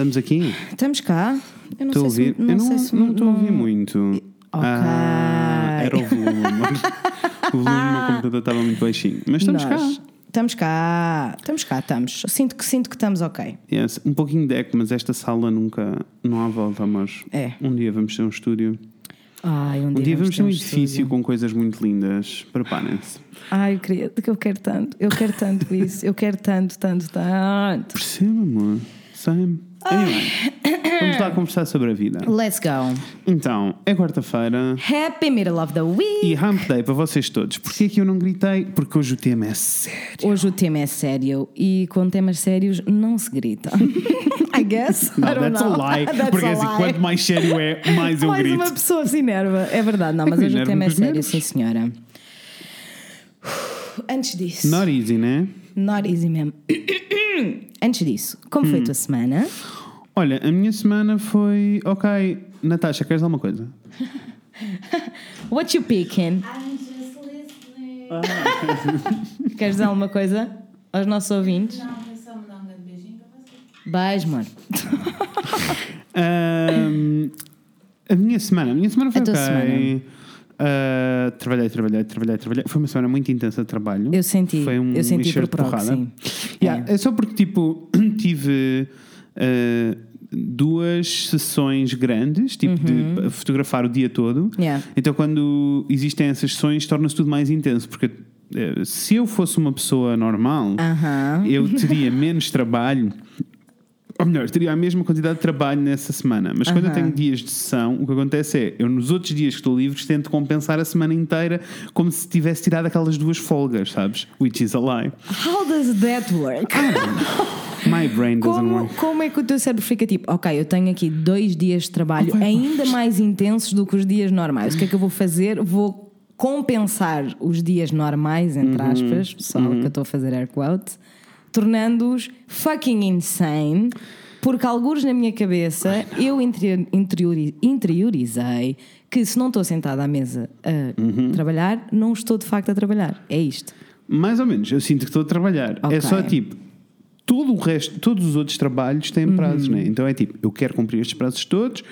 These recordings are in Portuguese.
Estamos aqui? Estamos cá. Eu não Estou sei ouvir? se. Não Eu sei não se. não estou a ouvir muito. Ok. Ah, era o volume. o volume do meu computador estava muito baixinho. Mas estamos Nós. cá. Estamos cá. Estamos cá, estamos. Sinto que, sinto que estamos ok. Yes, um pouquinho de eco, mas esta sala nunca. Não há volta, mas. É. Um dia vamos ter um estúdio. Ai, um Um dia, dia vamos ter um ter edifício estúdio. com coisas muito lindas. Preparem-se. Ai, eu queria. que Eu quero tanto. Eu quero tanto isso. Eu quero tanto, tanto, tanto. Perceba, amor. Same. Anyway, vamos lá conversar sobre a vida. Let's go. Então, é quarta-feira. Happy middle of the week. E Hump Day para vocês todos. Porquê que eu não gritei? Porque hoje o tema é sério. Hoje o tema é sério e com temas sérios não se grita. I guess. Não, I don't that's know. a lie. That's porque a assim, lie. quanto mais sério é, mais eu Mais grito. uma pessoa se enerva. É verdade, não, mas hoje o tema é sério, nervos. sim senhora. Antes disso. Not easy, né? Not easy mesmo. Antes disso, como Hum. foi a tua semana? Olha, a minha semana foi. Ok, Natasha, queres alguma coisa? What you picking? I'm just listening. Queres dizer alguma coisa aos nossos ouvintes? Não, foi só mandar um grande beijinho para você. Beijo, mano. Ahm, a minha semana, a minha semana foi A tua ok. semana? Ah, trabalhei, trabalhei, trabalhei, trabalhei. Foi uma semana muito intensa de trabalho. Eu senti, Foi um eu senti por de porrada. proxy. Yeah, É. é. só porque, tipo, tive ah, duas sessões grandes, tipo, de fotografar o dia todo. Uhum. Yeah. Então, quando existem essas sessões, torna-se tudo mais intenso. Porque eh, se eu fosse uma pessoa normal, eu teria menos trabalho. Ou melhor, teria a mesma quantidade de trabalho nessa semana. Mas quando eu tenho dias de sessão, o que acontece é, eu nos outros dias que estou livre, tento compensar a semana inteira como se tivesse tirado aquelas duas folgas, sabes? Which is a lie. How does that work? My brain doesn't Como, work. como é que o teu cérebro fica tipo, ok, eu tenho aqui dois dias de trabalho ainda mais intensos do que os dias normais. O que é que eu vou fazer? Vou compensar os dias normais, entre Uhum. aspas, só que eu estou a fazer air quotes, tornando-os fucking insane. Porque alguns na minha cabeça eu interior- interiori- interiorizei que se não estou sentada à mesa a Uhum. trabalhar, não estou de facto a trabalhar. É isto. Mais ou menos, eu sinto que estou a trabalhar. Ok. É só tipo, todo o resto, todos os outros trabalhos têm prazos, né? Então é tipo, eu quero cumprir estes prazos todos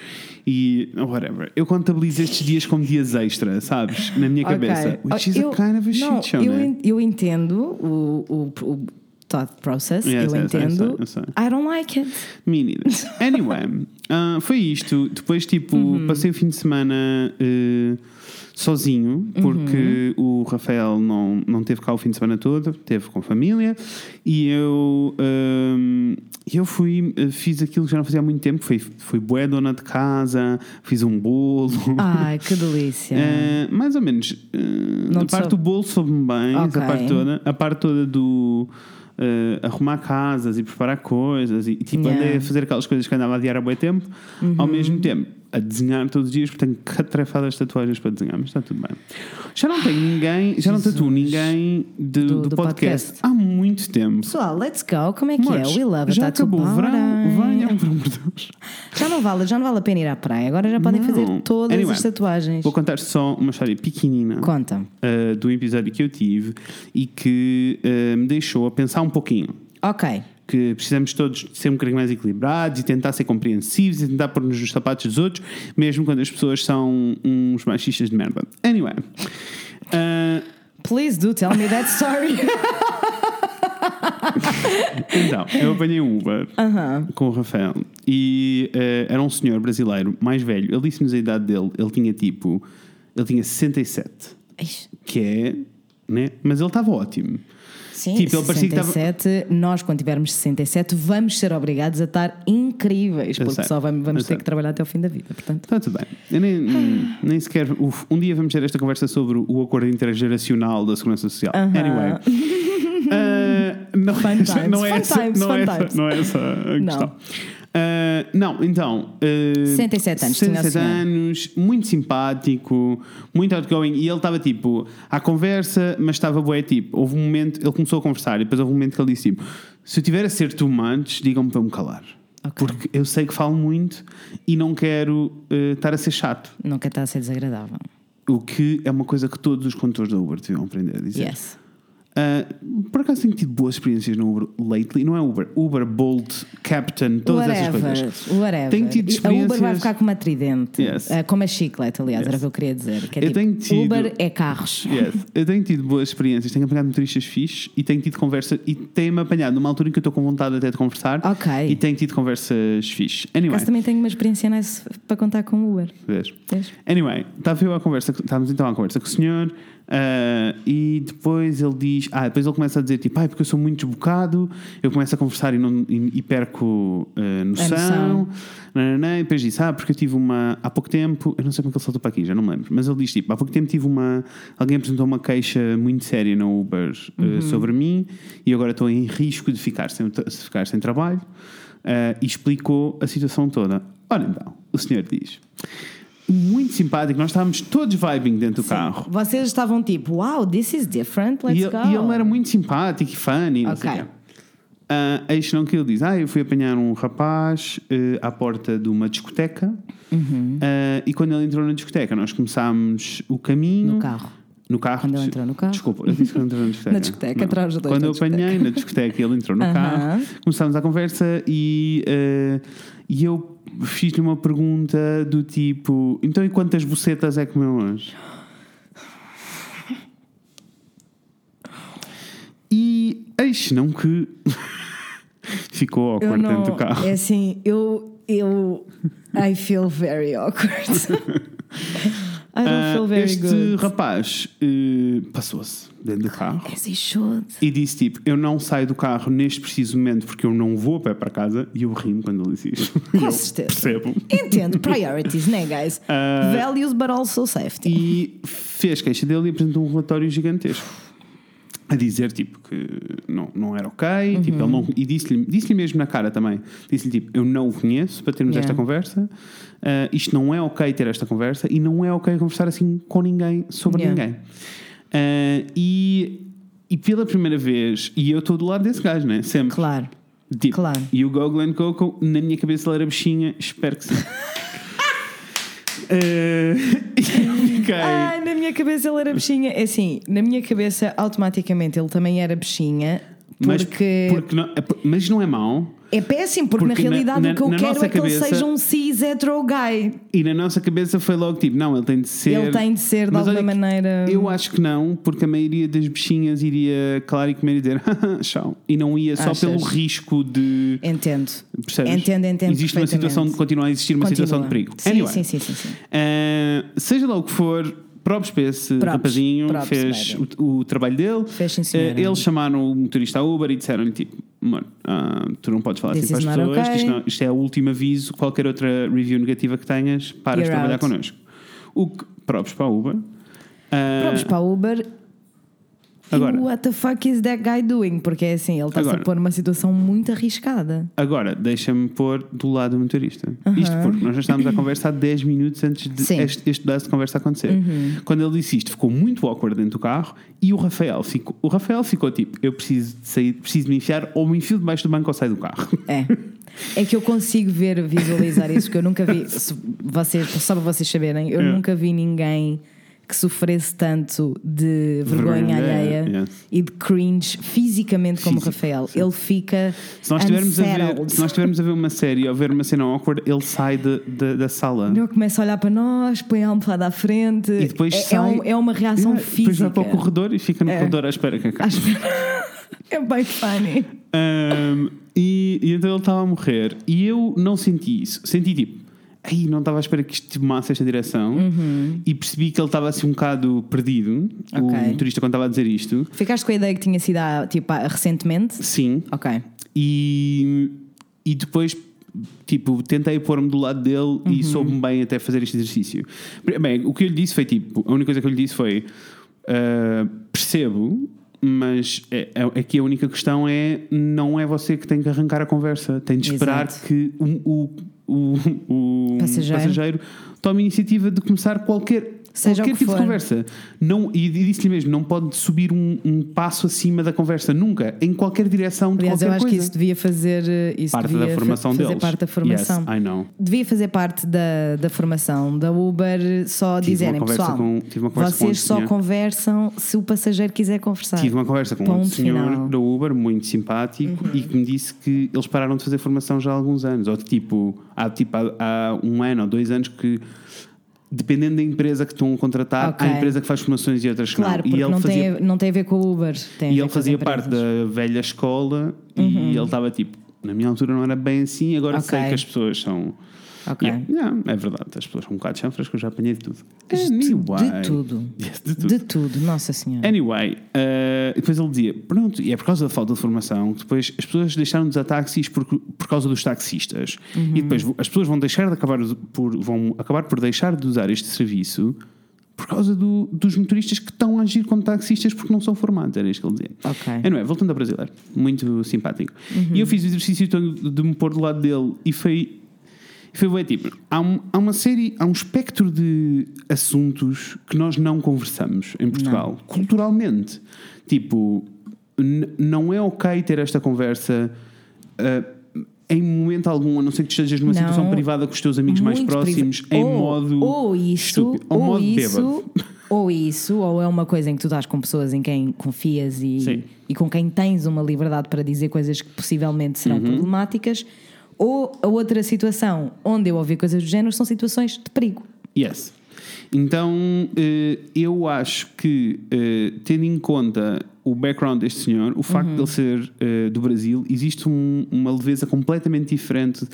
e whatever. Eu contabilizo estes dias como dias extra, sabes? Na minha cabeça. Ok. Which is Eu- a kind of a shit show, eu, né? eu entendo o, o, o thought process, Yes, eu yes, entendo. sei. I don't like it. Me neither. Anyway, ah, foi isto. Depois, tipo, Uhum. passei o fim de semana eh, sozinho, porque Uhum. o Rafael não, não teve cá o fim de semana todo, teve com a família, e eu, ahm, eu fui, fiz aquilo que já não fazia há muito tempo, foi, fui bué dona de casa, fiz um bolo. Ai, que delícia. Eh, mais ou menos. a te parte soube. do bolo soube-me bem, Ok. essa parte toda. A parte toda do eh, arrumar casas e preparar coisas. E tipo, Yeah. Uhum. andei a fazer aquelas coisas que andava a adiar há bom tempo, ao mesmo tempo a desenhar todos os dias, porque tenho catrefadas tatuagens para desenhar, mas está tudo bem. Já não tenho ninguém, já não tatuo ninguém de- Do- do, do podcast, podcast. há muito tempo. Pessoal, let's go. Como é que Amores, é? We love a já tattoo acabou o verão, venham, pelo amor de Deus. Já não vale, já não vale a pena ir à praia. Agora já podem Não. fazer todas Anyway, as tatuagens. Vou contar só uma história pequenina. Conta. uh, do episódio que eu tive e que uh, me deixou a pensar um pouquinho. Ok. Que precisamos todos ser um bocadinho mais equilibrados e tentar ser compreensivos e tentar pôr-nos nos sapatos dos outros, mesmo quando as pessoas são uns machistas de merda. Anyway. uh, Please do tell me that story. então, eu apanhei um Uber com o Rafael e uh, era um senhor brasileiro mais velho. Ele disse-nos a idade dele, ele tinha tipo. Ele tinha 67, Ixi, que é. Né? Mas ele estava ótimo. Sim, Tipo, ele parecia que estava- 67, nós quando tivermos 67 vamos ser obrigados a estar incríveis, Eu porque sei, só vamos, vamos ter sei. que trabalhar até ao fim da vida, portanto. Está tudo bem. Eu nem, nem sequer. uf, um dia vamos ter esta conversa sobre o acordo intergeracional da Segurança Social. Anyway. Ah, não, é não é essa, não, é essa, não é essa a Não. Ah, não, então. ah, 67 anos, tinha o 67 senhor. anos, muito simpático, muito outgoing. E ele estava tipo à conversa, mas estava bué tipo. Houve um momento, ele começou a conversar e depois houve um momento que ele disse tipo: Se eu tiver a ser too much, digam-me para me calar. Ok. Porque eu sei que falo muito e não quero eh, estar a ser chato. Nunca está a ser desagradável. O que é uma coisa que todos os condutores da Uber deviam aprender a dizer. Yes. Ah, por acaso tenho tido boas experiências no Uber lately. Não é Uber, Uber, Bolt, Captain, todas essas Whatever, coisas. whatever. Tenho tido a Uber vai experiências- ficar com uma tridente. Yes. Ah, como a chiclete, aliás, era Yes. o que eu queria dizer. Que é Eu tipo, tenho tido- Uber é carros. Yes. Eu tenho tido boas experiências, tenho apanhado motoristas fixes e tenho tido conversa e tenho-me apanhado numa altura em que eu estou com vontade até de conversar Ok. e tenho tido conversas fixes. Anyway, também tenho uma experiência nice para contar com o Uber. vês? Vês? Anyway, estava eu à conversa, estávamos então à conversa com o senhor ah, e depois ele diz, ah, depois ele começa a dizer tipo, ai, porque eu sou muito desbocado, eu começo a conversar e, não, e, e perco ah, noção. noção. Nananã, e depois disse, ah, porque eu tive uma, há pouco tempo, eu não sei como é que ele saltou para aqui, já não me lembro, mas ele diz tipo, há pouco tempo tive uma, alguém apresentou uma queixa muito séria no Uber ah, sobre mim e agora estou em risco de ficar sem, ficar sem trabalho ah, e explicou a situação toda. Ora então, o senhor diz muito simpático. Nós estávamos todos vibing dentro do carro. Vocês estavam tipo, wow, this is different, let's E ele, go. e ele era muito simpático e funny. Não sei o quê. Ah, eis não que ele diz: Ah, eu fui apanhar um rapaz eh, à porta de uma discoteca. Uhum. Ah, e quando ele entrou na discoteca, nós começámos o caminho. No carro. No carro. Quando ele entrou no carro. Desculpa, eu disse que ele entrou na discoteca. Na discoteca, atrás dos dois Quando eu apanhei na discoteca, ele entrou no Aham. carro, começámos a conversa e, eh, e eu fiz-lhe uma pergunta do tipo: Então, e quantas bucetas é que comeu hoje? E eis não que ficou não, dentro do carro. é assim, eu, eu, I feel very awkward. I don't Ah, feel very este good. rapaz eh, passou-se dentro do carro. As he should. E disse tipo: Eu não saio do carro neste preciso momento porque eu não vou a pé para casa. E eu rimo quando ele disse isto. Com certeza. Percebo. Entendo, priorities, né, guys? Ah, Values, but also safety. E fez queixa dele e apresentou um relatório gigantesco. A dizer tipo que não, não era ok, Uhum. tipo, ele não, e disse-lhe disse mesmo na cara também: disse-lhe tipo, eu não o conheço para termos Yeah. esta conversa, Ah, isto não é ok ter esta conversa e não é ok conversar assim com ninguém sobre Yeah. ninguém. Ah, e, e pela primeira vez, e eu estou do lado desse gajo, né? Sempre. Claro. Tipo, Claro. E o Go Glenn Coco, na minha cabeça ele era bichinha, espero que sim. Eu fiquei. Ai, na minha cabeça ele era bichinha. É assim, na minha cabeça, automaticamente ele também era bichinha. mas, Porque porque não, é mas não é mau. É péssimo, porque, porque na na- realidade na- o que eu na quero é que ele seja um cis hetero guy. E na nossa cabeça foi logo tipo: não, ele tem de ser. Ele tem de ser de Mas alguma maneira. Eu acho que não, porque a maioria das bichinhas iria calar e comer e dizer "Haha, tchau. E não ia só Achas? pelo risco de. Entendo. Percebes? Entendo, entendo Existe uma situação, perfeitamente. continua a existir uma Continua. situação de perigo. Sim, Anyway, sim, sim, sim, sim. Uh, seja lá o que for, próprios para esse rapazinho, fez o, o trabalho dele. Fez, sim, senhora. Uh, eles chamaram o motorista a Uber e disseram-lhe tipo: Mano, ah, tu não podes falar This assim para as pessoas, okay. isto, não- isto é o último aviso. Qualquer outra review negativa que tenhas, paras de trabalhar out. connosco. O que, próprios para a Uber. Uh, Vamos para o Uber. Agora. E what the fuck is that guy doing? Porque é assim, ele está-se a pôr numa situação muito arriscada. Agora, deixa-me pôr do lado do motorista. Isto porque nós já estávamos a conversar 10 minutos antes de Sim. Uhum. este, de conversa acontecer. Quando ele disse isto, ficou muito awkward dentro do carro e o Rafael ficou, o Rafael ficou tipo: Eu preciso de sair, preciso me enfiar, ou me enfio debaixo do banco ou saio do carro. É. É que eu consigo ver, visualizar isso, que eu nunca vi. se Vocês, só para vocês saberem, eu Yeah. nunca vi ninguém que sofresse tanto de vergonha, Vergonha alheia alheia, yes. e de cringe fisicamente como Físico, Rafael. sim. Ele fica. Se nós, estivermos a ver, se nós estivermos a ver uma série ou ver uma cena awkward, ele sai de- de- da sala. Ele começa a olhar para nós, põe a almofada à frente. E depois é, sai. é, um- é uma reação Yeah, Depois física. vai para o corredor e fica no É. corredor à espera que acabe. É bem funny. Um, e, e então ele estava a morrer e eu não senti isso. Senti tipo, aí não estava à espera que isto tomasse esta direção e percebi que ele estava assim um bocado perdido. O Ok. motorista, quando estava a dizer isto, Ficaste com a ideia que tinha sido há, tipo, recentemente? sim. Ok. E, e depois, tipo, tentei pôr-me do lado dele e soube-me bem até fazer este exercício. Bem, o que eu lhe disse foi tipo, a única coisa que eu lhe disse foi: ah, percebo. Mas é, é, aqui a única questão é não é você que tem que arrancar a conversa, tem de esperar Exato. que o, o, o, o Passageiro. passageiro tome a iniciativa de começar qualquer Seja qualquer que tipo for. de conversa. Não, e disse-lhe mesmo, não pode subir um, um passo acima da conversa, nunca, em qualquer direção de Aliás, eu qualquer acho que coisa. isso devia fazer. eh, Isso parte devia da formação fazer deles. parte da formação. Yes, I know. Devia fazer parte da, da formação da Uber só Tive dizerem, pessoal, com- vocês um só senhor. conversam se o passageiro quiser conversar. Tive uma conversa com um Ponto senhor final. Uhum. da Uber muito simpático e que me disse que eles pararam de fazer formação já há alguns anos. Ou tipo, há, tipo, há, há um ano ou dois anos que, dependendo da empresa que estão a contratar, Ok. há empresa que faz formações e outras que Claro, não. E ele não, fazia, tem, a- não tem a ver com o Uber. E ele fazia parte. Uhum. da velha escola e ele estava tipo, na minha altura não era bem assim, agora sei Ok. que as pessoas são. Ok. Yeah, yeah, é verdade, as pessoas são um bocado chanfras que eu já apanhei de tudo. De, Anyway. de tudo. Yes, de tudo. De tudo, Nossa Senhora. Anyway, eh, depois ele dizia: Pronto, e é por causa da falta de formação que depois as pessoas deixaram de usar táxis por, por causa dos taxistas. E depois as pessoas vão deixar de acabar por, vão acabar por deixar de usar este serviço por causa do- dos motoristas que estão a agir como taxistas porque não são formados. Era isto que ele dizia. Ok. Anyway, voltando ao brasileiro, muito simpático. E eu fiz o exercício todo de me pôr do lado dele e foi. Foi bem tipo, há, um- há uma série, há um espectro de assuntos que nós não conversamos em Portugal, culturalmente. Tipo, não é ok ter esta conversa ah, em momento algum, a não ser que tu estejas numa Não. situação privada com os teus amigos mais Muito próximos, priva- em ou, modo ou isso, estúpido, ou, modo isso, bêbado. ou isso, ou é uma coisa em que tu estás com pessoas em quem confias e, Sim. e com quem tens uma liberdade para dizer coisas que possivelmente Uhum. serão problemáticas, ou a outra situação onde eu ouvi coisas do género são situações de perigo. Yes. Então, eh, eu acho que, eh, tendo em conta o background deste senhor, o facto Uhum. de ele ser eh, do Brasil, existe um- uma leveza completamente diferente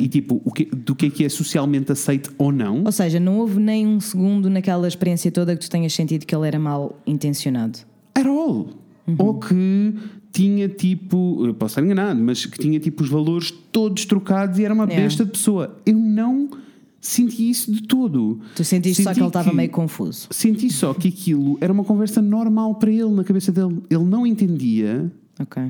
e tipo, que- do que é que é socialmente aceito ou não. Ou seja, não houve nem um segundo naquela experiência toda que tu tenhas sentido que ele era mal intencionado. At all. Uhum. Ou que tinha tipo, eu posso estar enganado, mas que tinha tipo os valores todos trocados e era uma Yeah. besta de pessoa. Eu não senti isso de todo. Tu sentiste só Senti que ele estava meio confuso. Senti só que aquilo era uma conversa normal para ele, na cabeça dele. Ele não entendia Ok.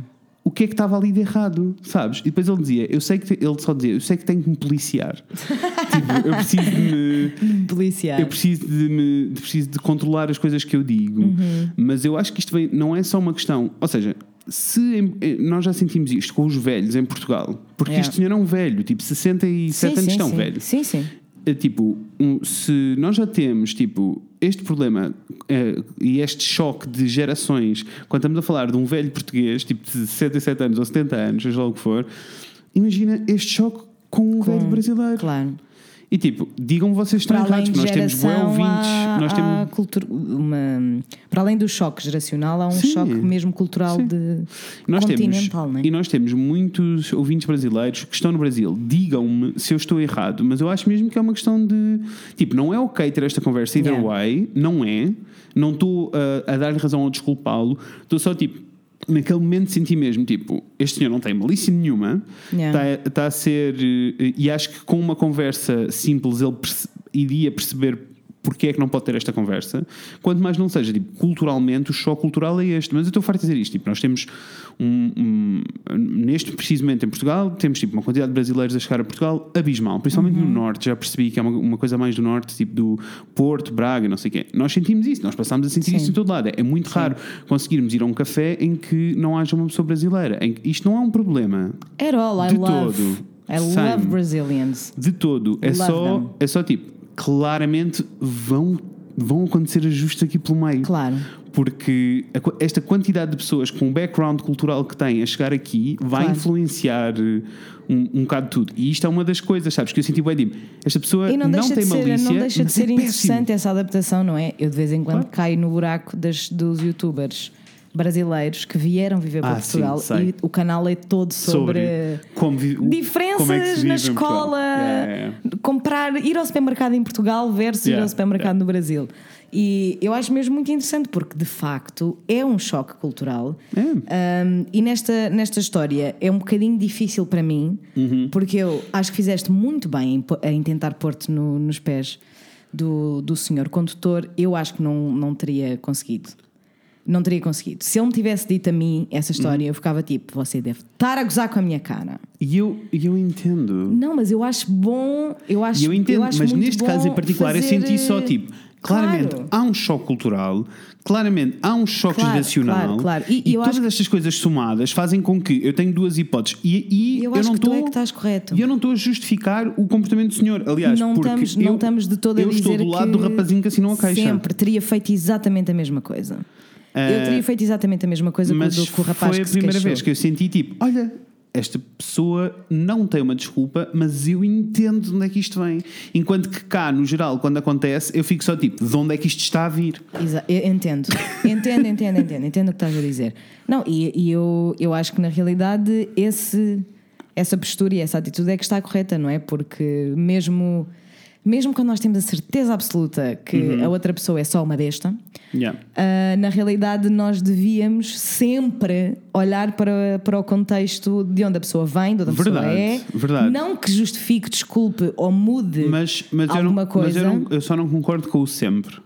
O que é que estava ali de errado, sabes? E depois ele dizia, eu sei que te- ele só dizia, eu sei que tenho que me policiar. tipo, eu preciso de me, Policiar. eu preciso de, me, preciso de controlar as coisas que eu digo. Uhum. Mas eu acho que isto vem, não é só uma questão, ou seja, se eh, nós já sentimos isto com os velhos em Portugal, porque Yeah. este senhor é um velho, tipo 67 anos estão sim. velho. Sim, sim. É, tipo, um, se nós já temos tipo, este problema eh, e este choque de gerações, quando estamos a falar de um velho português, tipo de 67 anos ou 70 anos, seja lá o que for, imagina este choque com um velho brasileiro. Claro. E tipo, digam vocês estão errados, de nós temos geração, ouvintes, nós temos. cultura, uma, para além do choque geracional, há um Sim. choque mesmo cultural Sim. de Nós temos, continental, não é? e nós temos muitos ouvintes brasileiros que estão no Brasil. Digam-me se eu estou errado, mas eu acho mesmo que é uma questão de. Tipo, não é ok ter esta conversa either Yeah. way, não é. Não estou a, a dar-lhe razão ou desculpá-lo. Estou só tipo. Naquele momento senti mesmo, tipo, este senhor não tem malícia nenhuma, Yeah. está está a ser. eh, E acho que com uma conversa simples ele perce- iria perceber porque é que não pode ter esta conversa. Quanto mais não seja, tipo, culturalmente, o choque cultural é este. Mas eu estou farto de dizer isto. Tipo, nós temos um, um- neste precisamente em Portugal, temos tipo uma quantidade de brasileiros a chegar a Portugal abismal, principalmente Uhum. no norte. Já percebi que é uma, uma coisa mais do norte, tipo do Porto, Braga, não sei o quê. Nós sentimos isso, nós passamos a sentir Sim. isso em todo lado. É muito raro conseguirmos ir a um café em que não haja uma pessoa brasileira. Em que isto não é um problema. At all, I De love. todo. I Same. love Brazilians. De todo. É Love só, them. é só tipo, claramente vão, vão acontecer ajustes aqui pelo meio. Claro. Porque a esta quantidade de pessoas com o background cultural que têm a chegar aqui vai Claro. influenciar um, um bocado tudo. E isto é uma das coisas, sabes? Que eu senti bem, esta pessoa E não, não, tem de ser, malícia. não deixa de mas ser é péssimo. interessante essa adaptação, não é? Eu de vez em quando Claro. caio no buraco das, dos youtubers brasileiros que vieram viver para Ah, sim, Portugal sei. e o canal é todo sobre, como vi- o- diferenças como é na escola, Yeah, yeah, comprar, ir ao supermercado em Portugal versus ir Yeah, ao supermercado no Brasil. E eu acho mesmo muito interessante porque de facto é um choque cultural. É. Um, e nesta, nesta história é um bocadinho difícil para mim, Uhum. porque eu acho que fizeste muito bem em, em tentar pôr-te no- nos pés do, do senhor condutor. Eu acho que não, não teria conseguido. Não teria conseguido. Se ele me tivesse dito a mim essa história, eu ficava tipo: você deve estar a gozar com a minha cara. E eu, eu entendo. Não, mas eu acho bom. Eu acho, E eu entendo, acho mas neste caso em particular eu fazer, senti só eh, tipo, Claramente Claro. há um choque cultural, claramente há um choque Claro, geracional. claro, claro. E- E, eu todas acho estas coisas somadas fazem com que eu tenho duas hipóteses. E, e Eu acho não que tu estou. é que estás correto. E eu não estou a justificar o comportamento do senhor. Aliás, não porque estamos, eu, não estamos de todo a eu estou do lado do rapazinho que assinou a queixa. Sempre teria feito exatamente a mesma coisa. Eh, eu teria feito exatamente a mesma coisa Mas com, o com o rapaz foi a primeira queixou. vez que eu senti tipo, olha, esta pessoa não tem uma desculpa, mas eu entendo de onde é que isto vem. Enquanto que cá, no geral, quando acontece, eu fico só tipo, de onde é que isto está a vir? Exa- entendo, entendo, entendo, entendo, entendo o que estás a dizer. Não, e, e eu, eu acho que na realidade esse, essa postura e essa atitude é que está correta, não é? Porque mesmo, mesmo quando nós temos a certeza absoluta que Uhum. a outra pessoa é só uma besta, Yeah. ah, na realidade nós devíamos sempre olhar para, para o contexto de onde a pessoa vem, de onde a Verdade, pessoa é. verdade. Não que justifique, desculpe ou mude Mas, mas, eu, não, alguma mas coisa. eu, não- eu só não concordo com o sempre.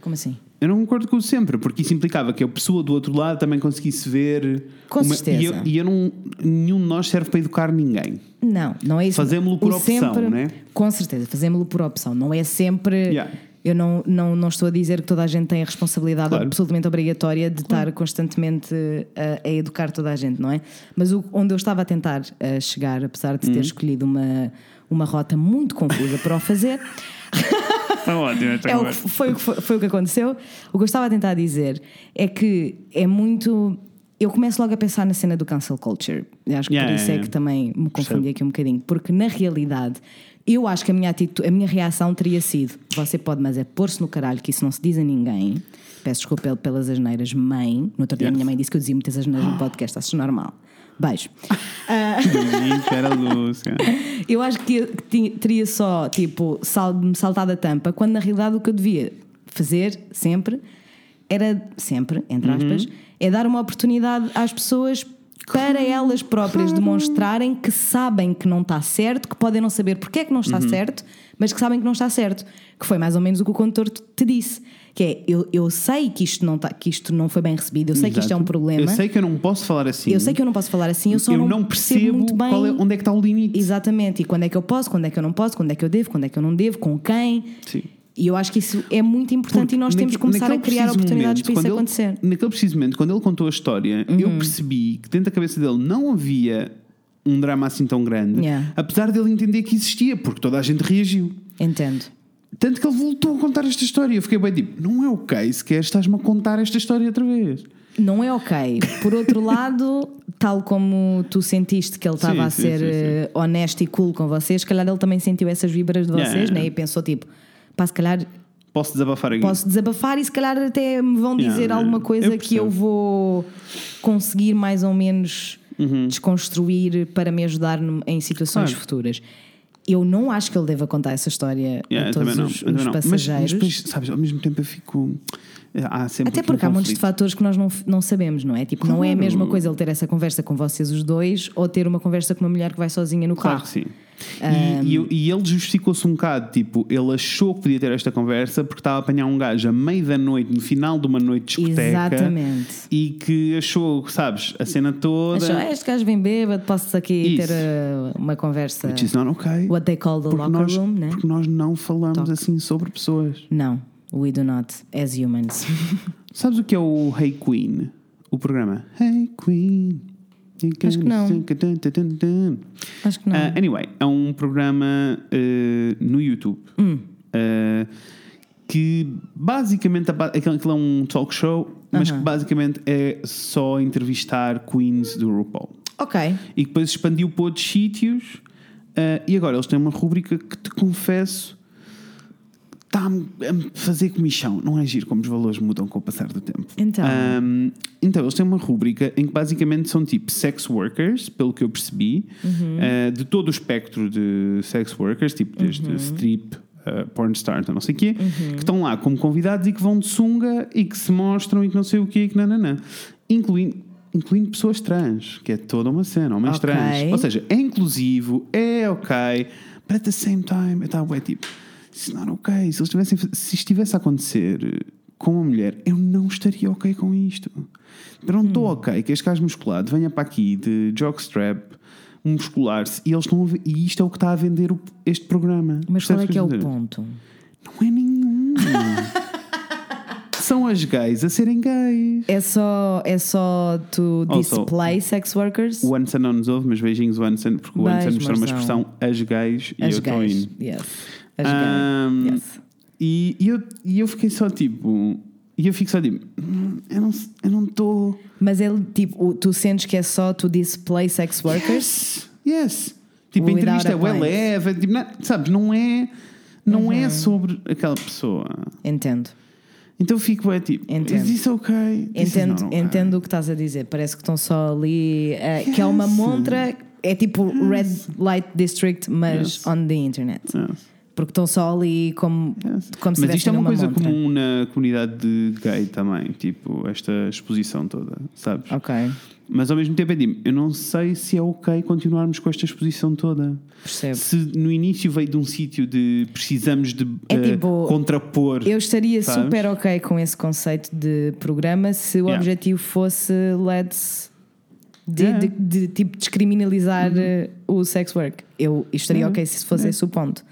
Como assim? Eu não concordo com o sempre, porque isso implicava que a pessoa do outro lado também conseguisse ver. Com uma- certeza. E, eu, e eu não. Nenhum de nós serve para educar ninguém. Não, não é isso. Fazemo-lo por O opção, sempre- né? Com certeza, fazemos-lo por opção. Não é sempre. Yeah. Eu não, não, não estou a dizer que toda a gente tem a responsabilidade Claro. absolutamente obrigatória de estar constantemente a, a educar toda a gente, não é? Mas o- onde eu estava a tentar eh, chegar, apesar de Uhum. ter escolhido uma, uma rota muito confusa para o fazer, Está ótimo esta é o foi, o que foi, foi o que aconteceu. O que eu estava a tentar dizer é que é muito. Eu começo logo a pensar na cena do cancel culture. E acho que Yeah, por isso yeah, é yeah. que também me confundi aqui um bocadinho. Porque na realidade, eu acho que a minha, atitude, a minha reação teria sido: você pode, mas é pôr-se no caralho, que isso não se diz a ninguém. Peço desculpa pel- pelas asneiras, mãe. No outro dia a minha mãe disse que eu dizia muitas asneiras no podcast, acho normal. Beijo. Gente, era Lúcia. Eu acho que teria só, tipo, sal, me saltado a tampa, quando na realidade o que eu devia fazer sempre era, sempre, entre aspas, é dar uma oportunidade às pessoas para elas próprias demonstrarem que sabem que não está certo, que podem não saber porque é que não está certo, mas que sabem que não está certo. Que foi mais ou menos o que o condutor te- disse. Que é, eu, eu sei que isto, não tá, que isto não foi bem recebido, eu sei que isto é um Exato. problema. Eu sei que eu não posso falar assim. Eu sei que eu não posso falar assim, eu só eu não, não percebo muito bem qual é- onde é que está o limite. Exatamente, e quando é que eu posso, quando é que eu não posso, quando é que eu devo, quando é que eu não devo, com quem. Sim. E eu acho que isso é muito importante Porque e nós temos que começar a criar oportunidades momento, para isso ele- acontecer. Uhum. Naquele preciso momento, quando ele contou a história, eu percebi que dentro da cabeça dele não havia um drama assim tão grande, Yeah. apesar dele entender que existia, porque toda a gente reagiu. Entendo. Tanto que ele voltou a contar esta história. Eu fiquei bem tipo, não é ok sequer estás-me a contar esta história outra vez. Não é ok. Por outro lado, tal como tu sentiste que ele estava a sim, ser sim, sim. eh, honesto e cool com vocês, se calhar ele também sentiu essas vibras de vocês, yeah. né? E pensou tipo, pá, se calhar Posso desabafar aqui? posso desabafar e se calhar até me vão dizer yeah. alguma coisa Eu que eu vou conseguir mais ou menos Uhum. desconstruir para me ajudar em situações Claro. futuras. Eu não acho que ele deva contar essa história Yeah, a todos não, os, os. Mas- passageiros. Mas, depois, sabes, ao mesmo tempo eu fico. Sempre Até aqui um porque há montes de fatores que nós não, não sabemos, não é? Tipo, não é a Claro. mesma coisa ele ter essa conversa com vocês os dois ou ter uma conversa com uma mulher que vai sozinha no Claro carro. que sim. E, e eu- e ele justificou-se um bocado, tipo, ele achou que podia ter esta conversa porque estava a apanhar um gajo à meia da noite, no final de uma noite de discoteca. Exatamente. E que achou, sabes, a cena toda. Achou, "Ah, este gajo vem bêbado, posso aqui Isso. ter uh, uma conversa. Which is not okay. What they call the porque locker nós, room, né? Porque nós não falamos assim sobre pessoas. Não, we do not, as humans. Sabes o que é o Hey Queen? O programa Hey Queen. Acho que não. Acho que não. Ah, anyway, é um programa eh, no YouTube Hum. eh, que basicamente aquilo é um talk show, mas que Aham. basicamente é só entrevistar queens do RuPaul. ok. E que depois expandiu para outros sítios. e agora eles têm uma rubrica que te confesso está-me a fazer comichão. Não é giro como os valores mudam com o passar do tempo. Então. Um, então, eles têm uma rubrica em que basicamente são tipo sex workers, pelo que eu percebi, Uhum. uh, de todo o espectro de sex workers, tipo desde Uhum. strip, uh, porn stars, não sei o quê, que estão lá como convidados e que vão de sunga e que se mostram e que não sei o quê, e que nananã. Incluindo, incluindo pessoas trans, que é toda uma cena, homens Ok. trans. Ou seja, é inclusivo, é ok, but at the same time, eu estava é it's not ok. Se, eles tivessem, se isto estivesse a acontecer com uma mulher, eu não estaria ok com isto. Eu não Hum. estou ok que este gajo musculado venha para aqui de jockstrap, muscular-se e eles estão a e isto é o que está a vender o- este programa. Mas qual é que é o ponto? Não é nenhum. São as gays a serem gays. É só, é só to Also, display sex workers? O Anson não nos ouve, mas beijinhos o Anson, porque o Beijo, Anson mostrou uma expressão as gays e eu As estou indo. Yes. As gays. Yes. E, e eu, e eu fiquei só tipo. E eu fico só tipo. "Hum, Eu não eu não estou. Mas ele, tipo, tu sentes que é só to display sex workers? Yes! Yes! Tipo, a Without entrevista é a well leve, tipo, não- sabes? Não é. Não Uhum. é sobre aquela pessoa. Entendo. Então eu fico, é tipo, Entendo. is this okay? This is Entendo, okay. entendo o que estás a dizer. Parece que estão só ali. eh, Que é uma Yes. montra. É tipo Red Light District, mas Yes. on the internet. Yes, Porque estão só ali como, como se Mas isto é uma coisa montra. comum na comunidade de gay também, tipo, esta exposição toda, sabes? Ok, Mas ao mesmo tempo é tipo, eu não sei se é ok continuarmos com esta exposição toda. percebo. Se no início veio de um sítio de precisamos de É eh, tipo, contrapor. Eu estaria Sabes? super ok com esse conceito de programa se o Yeah. objetivo fosse let's de, Yeah. de- de, tipo descriminalizar eh, o sex work. Eu estaria Uhum. ok se fosse esse o ponto.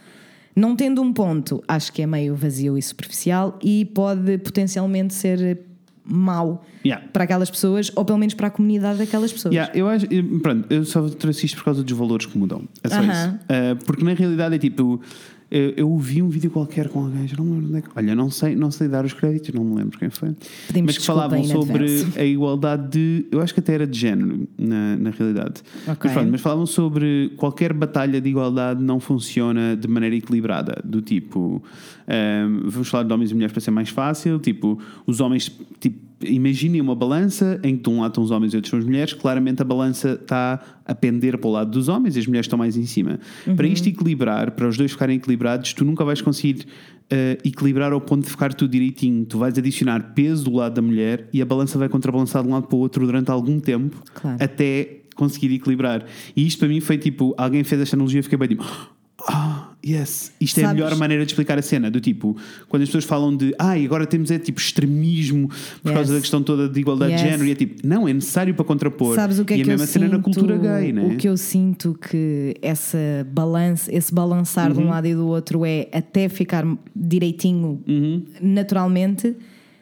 Não tendo um ponto, acho que é meio vazio e superficial e pode potencialmente ser mau Yeah. para aquelas pessoas ou pelo menos para a comunidade daquelas pessoas. Yeah, eu acho, pronto, eu só trouxe isto por causa dos valores que mudam. É só Aham. isso. Uh, porque na realidade é tipo, eu, eu ouvi um vídeo qualquer com alguém, já não me lembro onde é que. Olha, não sei, não sei dar os créditos, não me lembro quem foi. Pedimos mas que falavam sobre advance. a igualdade de. Eu acho que até era de género, na, na realidade. Ok. Mas, pronto, mas falavam sobre qualquer batalha de igualdade não funciona de maneira equilibrada. Do tipo, um, vamos falar de homens e mulheres para ser mais fácil. Tipo, os homens, tipo, imaginem uma balança em que de um lado estão os homens e outros são as mulheres. Claramente a balança está a pender para o lado dos homens e as mulheres estão mais em cima. Para isto equilibrar, para os dois ficarem equilibrados, tu nunca vais conseguir. uh, equilibrar ao ponto de ficar tudo direitinho, tu vais adicionar peso do lado da mulher e a balança vai contrabalançar de um lado para o outro durante algum tempo Claro. até conseguir equilibrar. E isto para mim foi tipo, alguém fez esta analogia e fiquei bem tipo, ah, yes. Isto é a Sabes- melhor maneira de explicar a cena. Do tipo, quando as pessoas falam de, ah, e agora temos é tipo extremismo por Yes. causa da questão toda de igualdade Yes. de género, e é tipo, não, é necessário para contrapor. Sabes o que é e que a eu mesma cena sinto? na cultura gay, né? O que eu sinto que essa balança, esse balançar Uhum. de um lado e do outro é até ficar direitinho Uhum. naturalmente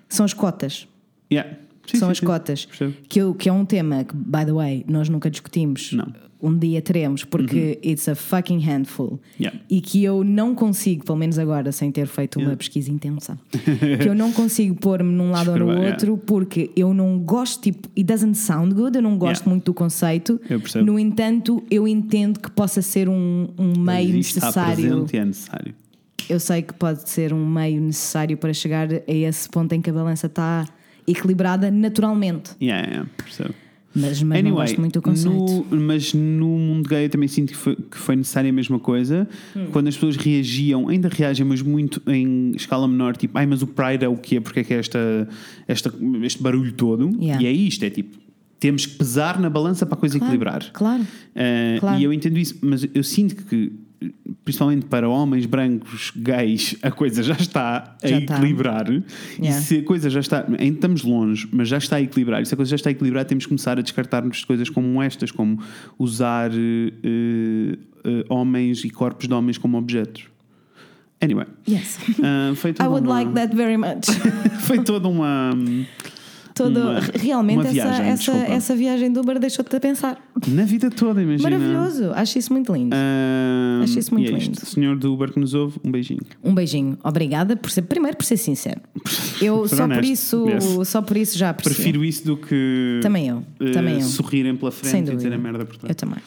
são as cotas. Yeah. Sim, são sim, as sim. cotas. Que, eu- que é um tema que, by the way, nós nunca discutimos. Não. Uhum. Um dia teremos, porque it's a fucking handful. Yeah. E que eu não consigo, pelo menos agora, sem ter feito uma Yeah. pesquisa intensa, que eu não consigo pôr-me num lado ou no outro, porque eu não gosto, tipo, it doesn't sound good, eu não gosto Yeah. muito do conceito. Eu percebo. No entanto, eu entendo que possa ser um, um meio está necessário. presente e é necessário. Eu sei que pode ser um meio necessário para chegar a esse ponto em que a balança está equilibrada naturalmente. Yeah, yeah, percebo. Mas, mas não gosto muito do conceito. no- mas no mundo gay eu também sinto que foi, que foi necessária a mesma coisa. Hum. Quando as pessoas reagiam, ainda reagem, mas muito em escala menor, tipo, ai, mas o Pride é o quê? Porque é que é esta, esta, este barulho todo? Yeah. E é isto, é tipo, temos que pesar na balança para a coisa Claro, equilibrar. Claro. Uh, Claro. E eu entendo isso, mas eu sinto que, principalmente para homens brancos gays, a coisa já está a Já está. equilibrar. E Yeah. se a coisa já está, ainda estamos longe, mas já está a equilibrar. E se a coisa já está a equilibrar, temos que começar a descartar-nos de coisas como estas, como usar eh, eh, homens e corpos de homens como objetos. Anyway, Yes. uh, foi I toda would uma, like that very much. foi toda uma. Todo, Uma- realmente, uma essa, viagem, essa, essa viagem do Uber deixou-te a pensar. Na vida toda, imagina. Maravilhoso. Acho isso muito lindo. Um, Acho isso muito é lindo. isto. Senhor do Uber que nos ouve, um beijinho. Um beijinho. Obrigada por ser, primeiro por ser sincero. Eu Por só por honesto. isso, Yes. só por isso já aprecio. Prefiro isso do que Também eu, eh, também eu. sorrirem pela Sem frente e dizer a merda por trás. Eu também.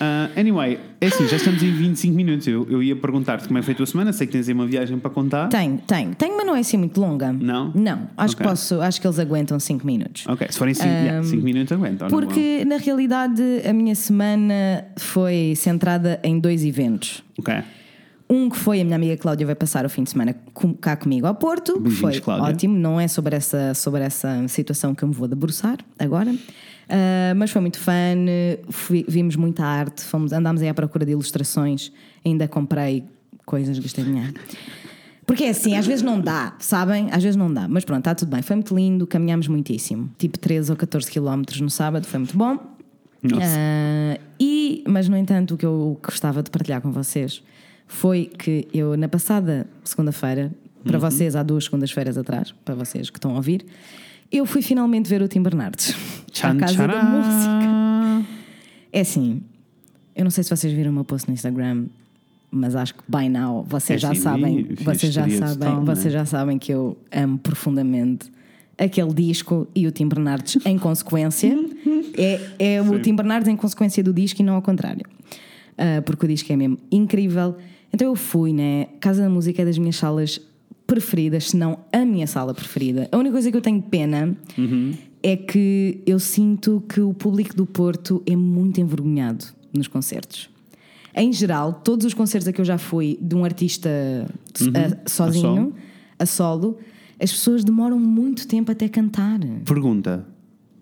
Ah, anyway, é assim, já estamos em 25 minutos. Eu, eu ia perguntar-te como é que foi a tua semana. Sei que tens aí uma viagem para contar. Tenho, tenho. Tenho, mas não é assim muito longa. Não? Não. Acho Ok. que posso, acho que eles aguentam 5 minutos. Ok, se forem 5 minutos, aguenta. ou não Porque na realidade a minha semana foi centrada em dois eventos. Ok. Um que foi a minha amiga Cláudia vai passar o fim de semana cá comigo ao Porto, que Beijinhos, foi Cláudia. ótimo, não é sobre essa, sobre essa situação que eu me vou debruçar agora, Ah, mas foi muito fã, fui- vimos muita arte, fomos, andámos aí à procura de ilustrações, ainda comprei coisas, gastei dinheiro. Porque é assim, às vezes não dá, sabem? Às vezes não dá, mas pronto, está tudo bem. Foi muito lindo, caminhámos muitíssimo. Tipo 13 ou 14 quilómetros no sábado, foi muito bom. Nossa. Ah, e, mas, no entanto, o que eu gostava de partilhar com vocês foi que eu, na passada segunda-feira, para vocês há duas segundas-feiras atrás, para vocês que estão a ouvir, eu fui finalmente ver o Tim Bernardes à Casa da Música. É assim, eu não sei se vocês viram o meu post no Instagram, mas acho que by now vocês É já sim, sabem, vi, vocês já sabem, total, né? vocês já sabem que eu amo profundamente aquele disco e o Tim Bernardes em consequência. é é o Tim Bernardes em consequência do disco e não ao contrário. Ah, porque o disco é mesmo incrível. Então eu fui, né? Casa da Música é das minhas salas preferidas, se não a minha sala preferida. A única coisa que eu tenho pena é que eu sinto que o público do Porto é muito envergonhado nos concertos. Em geral, todos os concertos a que eu já fui de um artista a- sozinho, a solo, as pessoas demoram muito tempo até cantar. Pergunta: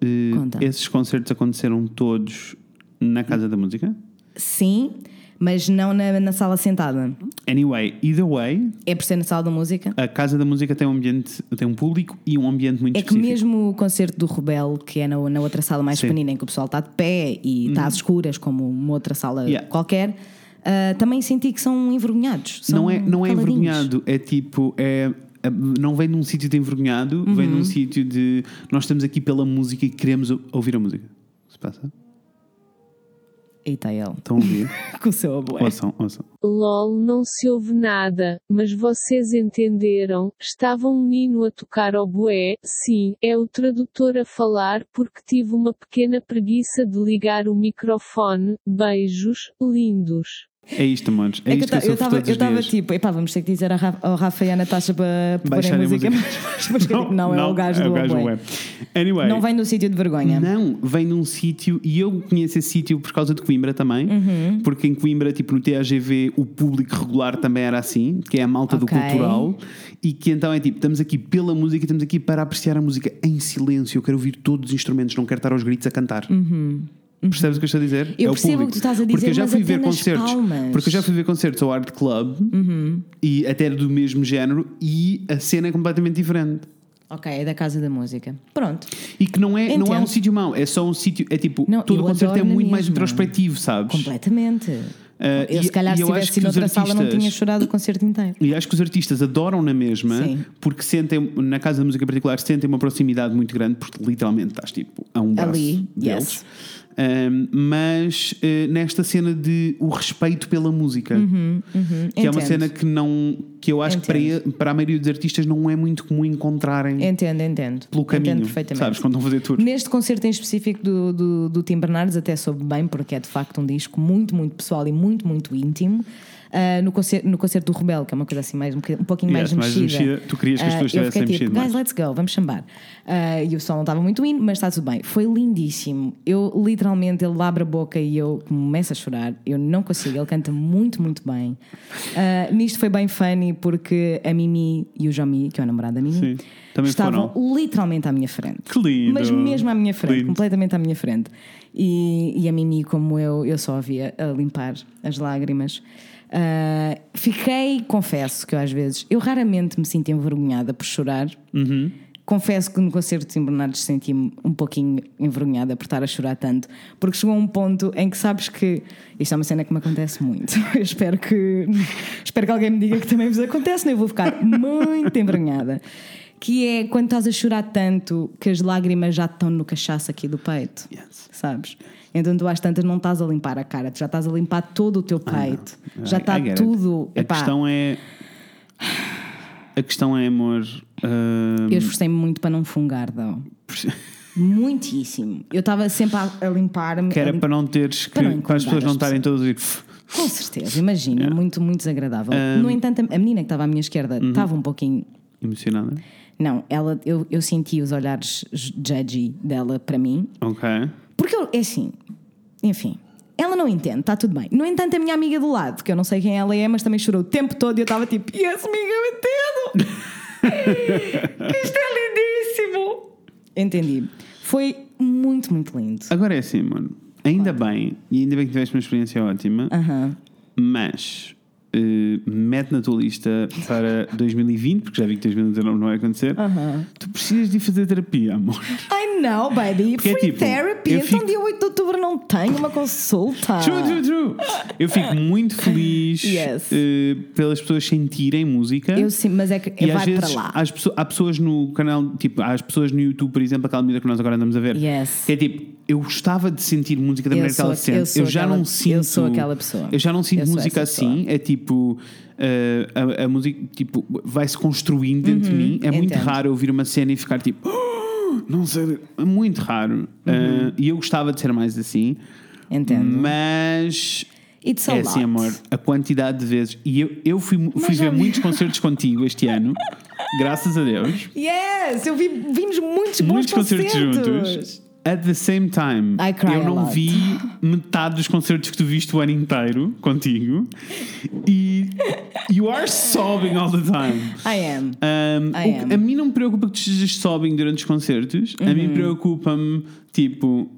eh, esses concertos aconteceram todos na Casa da Música? Sim, mas não na, na sala sentada. Anyway, either way, É por ser na sala da música. a Casa da Música tem um ambiente, tem um público e um ambiente muito É que específico. mesmo o concerto do Rebel, que é na, na outra sala mais Sim. Uhum. pequenina, em que o pessoal está de pé e está às escuras, como uma outra sala Yeah. qualquer, ah, também senti que são envergonhados. São não é, não é caladinhos. envergonhado, é tipo, é, é- não vem de um sítio de envergonhado, vem de Uhum. um sítio de nós estamos aqui pela música e queremos ou- ouvir a música. Que se passa? E está ele, Estão a ouvir? com o seu abuelo. ouçam, ouçam. LOL não se ouve nada, mas vocês entenderam? Estava um menino a tocar oboé, sim, é o tradutor a falar porque tive uma pequena preguiça de ligar o microfone. Beijos, lindos. É isto, manos. É, É que isto que eu eu estava os estava tipo, epá, vamos ter que dizer ao Rafa, e à Natasha para porem a música. Mas, mas, tipo, não, é o gajo é do o gajo web. Anyway, Não vem do sítio de vergonha. Não, vem de um sítio e eu conheço esse sítio por causa de Coimbra também, Uhum. porque em Coimbra, tipo no TAGV, o público regular também era assim, que é a malta Ok. do cultural, e que então é tipo, estamos aqui pela música, estamos aqui para apreciar a música em silêncio. Eu quero ouvir todos os instrumentos, não quero estar aos gritos a cantar. Percebes o que eu estou a dizer? Uhum. Eu É percebo o que tu estás a dizer, porque eu já fui ver concertos, palmas. Uhum. porque eu já fui ver concertos ao Art Club e até do mesmo género e a cena é completamente diferente. Ok, é da Casa da Música. Pronto. E que não é, não é um sítio mau, é só um sítio, é tipo, Não, todo o concerto é muito mais introspectivo, sabes? Completamente. Ah, eu, e- se calhar, se tivesse que ido os noutra sala, não tinha chorado o concerto inteiro. E acho que os artistas adoram na mesma, Sim. porque sentem, na casa da música em particular, sentem uma proximidade muito grande, porque literalmente estás tipo a um braço Ali, deles. yes. Ahm, mas eh, nesta cena de o respeito pela música, que é uma Uhum, Entendo. cena que não que eu acho que para, Entendo. para a maioria dos artistas não é muito comum encontrarem Entendo, entendo. pelo caminho, Entendo perfeitamente. sabes, quando a fazer tour. Neste concerto em específico do, do, do Tim Bernardes, até soube bem, porque é de facto um disco muito, muito pessoal e muito, muito íntimo. Ah, no, concerto, no concerto do Rebel, que é uma coisa assim mais, um, um pouquinho mais Yes, mais mexida. mexida. Tu querias que as Ah, pessoas eu tivessem fiquei tipo, mexido guys, mais." let's go, vamos chambar. Ah, e o som não estava muito indo, mas está tudo bem. Foi lindíssimo. Eu literalmente, ele abre a boca e eu começo a chorar. Eu não consigo, ele canta muito, muito bem. Ah, nisto foi bem funny porque a Mimi e o Jomi, que é o namorado da Mimi, Sim, estavam foram. literalmente à minha frente. Que lindo. Mas mesmo à minha frente, Lindo. completamente à minha frente. E, e a Mimi, como eu, eu só havia a limpar as lágrimas. Ah, fiquei, confesso que eu às vezes, eu raramente me sinto envergonhada por chorar. Uhum. Confesso que no concerto de Tim Bernardes senti-me um pouquinho envergonhada por estar a chorar tanto, porque chegou a um ponto em que sabes que isto é uma cena que me acontece muito. Eu espero que espero que alguém me diga que também vos acontece, não eu vou ficar muito envergonhada. Que é quando estás a chorar tanto que as lágrimas já estão no cachaço aqui do peito, Yes. sabes? Então tu às tantas não estás a limpar a cara, tu já estás a limpar todo o teu peito, já I- está tudo. A Epá, questão é. A questão é, amor. ahm, Eu esforcei-me muito para não fungar, não. Muitíssimo. Eu estava sempre a, a limpar-me. que era lim- para não teres que. Para não Para as pessoas não estarem todas a. Com certeza, imagina, muito, muito desagradável. Um, no entanto, a a menina que estava à minha esquerda uhum. estava um pouquinho. Emocionada. Não, ela, eu, eu senti os olhares judgy dela para mim, Ok. porque eu, é assim, enfim, ela não entende, está tudo bem. No entanto, a minha amiga do lado, que eu não sei quem ela é, mas também chorou o tempo todo e eu estava tipo, yes, amiga, eu entendo. que isto é lindíssimo. Entendi. Foi muito, muito lindo. Agora é assim, mano. Ainda bem, e ainda bem que tiveste uma experiência ótima, Aham. mas eh, mete na tua lista para 2020, porque já vi que 2019 não vai acontecer. Tu precisas de ir fazer terapia, amor. I know, baby. Porque é Free tipo, therapy. eu Então, fico- dia 8 de outubro não tenho uma consulta. True, true, true. Eu fico muito feliz Yes. eh, pelas pessoas sentirem música. Eu sim, mas é que E às vai para vezes lá. há, as pesso- há pessoas no canal, tipo, há as pessoas no YouTube, por exemplo, aquela medida que nós agora andamos a ver. Yes. Que é tipo, eu gostava de sentir música da Eu maneira que ela sou- se eu sente. sou já aquela- não sinto. eu sou aquela pessoa. Eu já não sinto Eu música assim. É tipo. Eh, a, a música tipo, vai-se construindo dentro de mim. É muito Uhum, entendo. raro eu ouvir uma cena e ficar tipo. "Ah, Não sei, é muito raro. Uhum. Eh, e eu gostava de ser mais assim, Entendo. mas It's é assim, lot. amor, a quantidade de vezes. E eu, eu fui, fui ver muitos concertos contigo este ano, graças a Deus. Yes, eu vi, vimos muitos bons muitos concertos concertos. juntos. At the same time, I eu não vi metade dos concertos que tu viste o ano inteiro contigo. E you are sobbing all the time. I am. Um, I am. a mim não me preocupa que tu estejas sobbing durante os concertos. A mim preocupa-me, tipo, Uhum.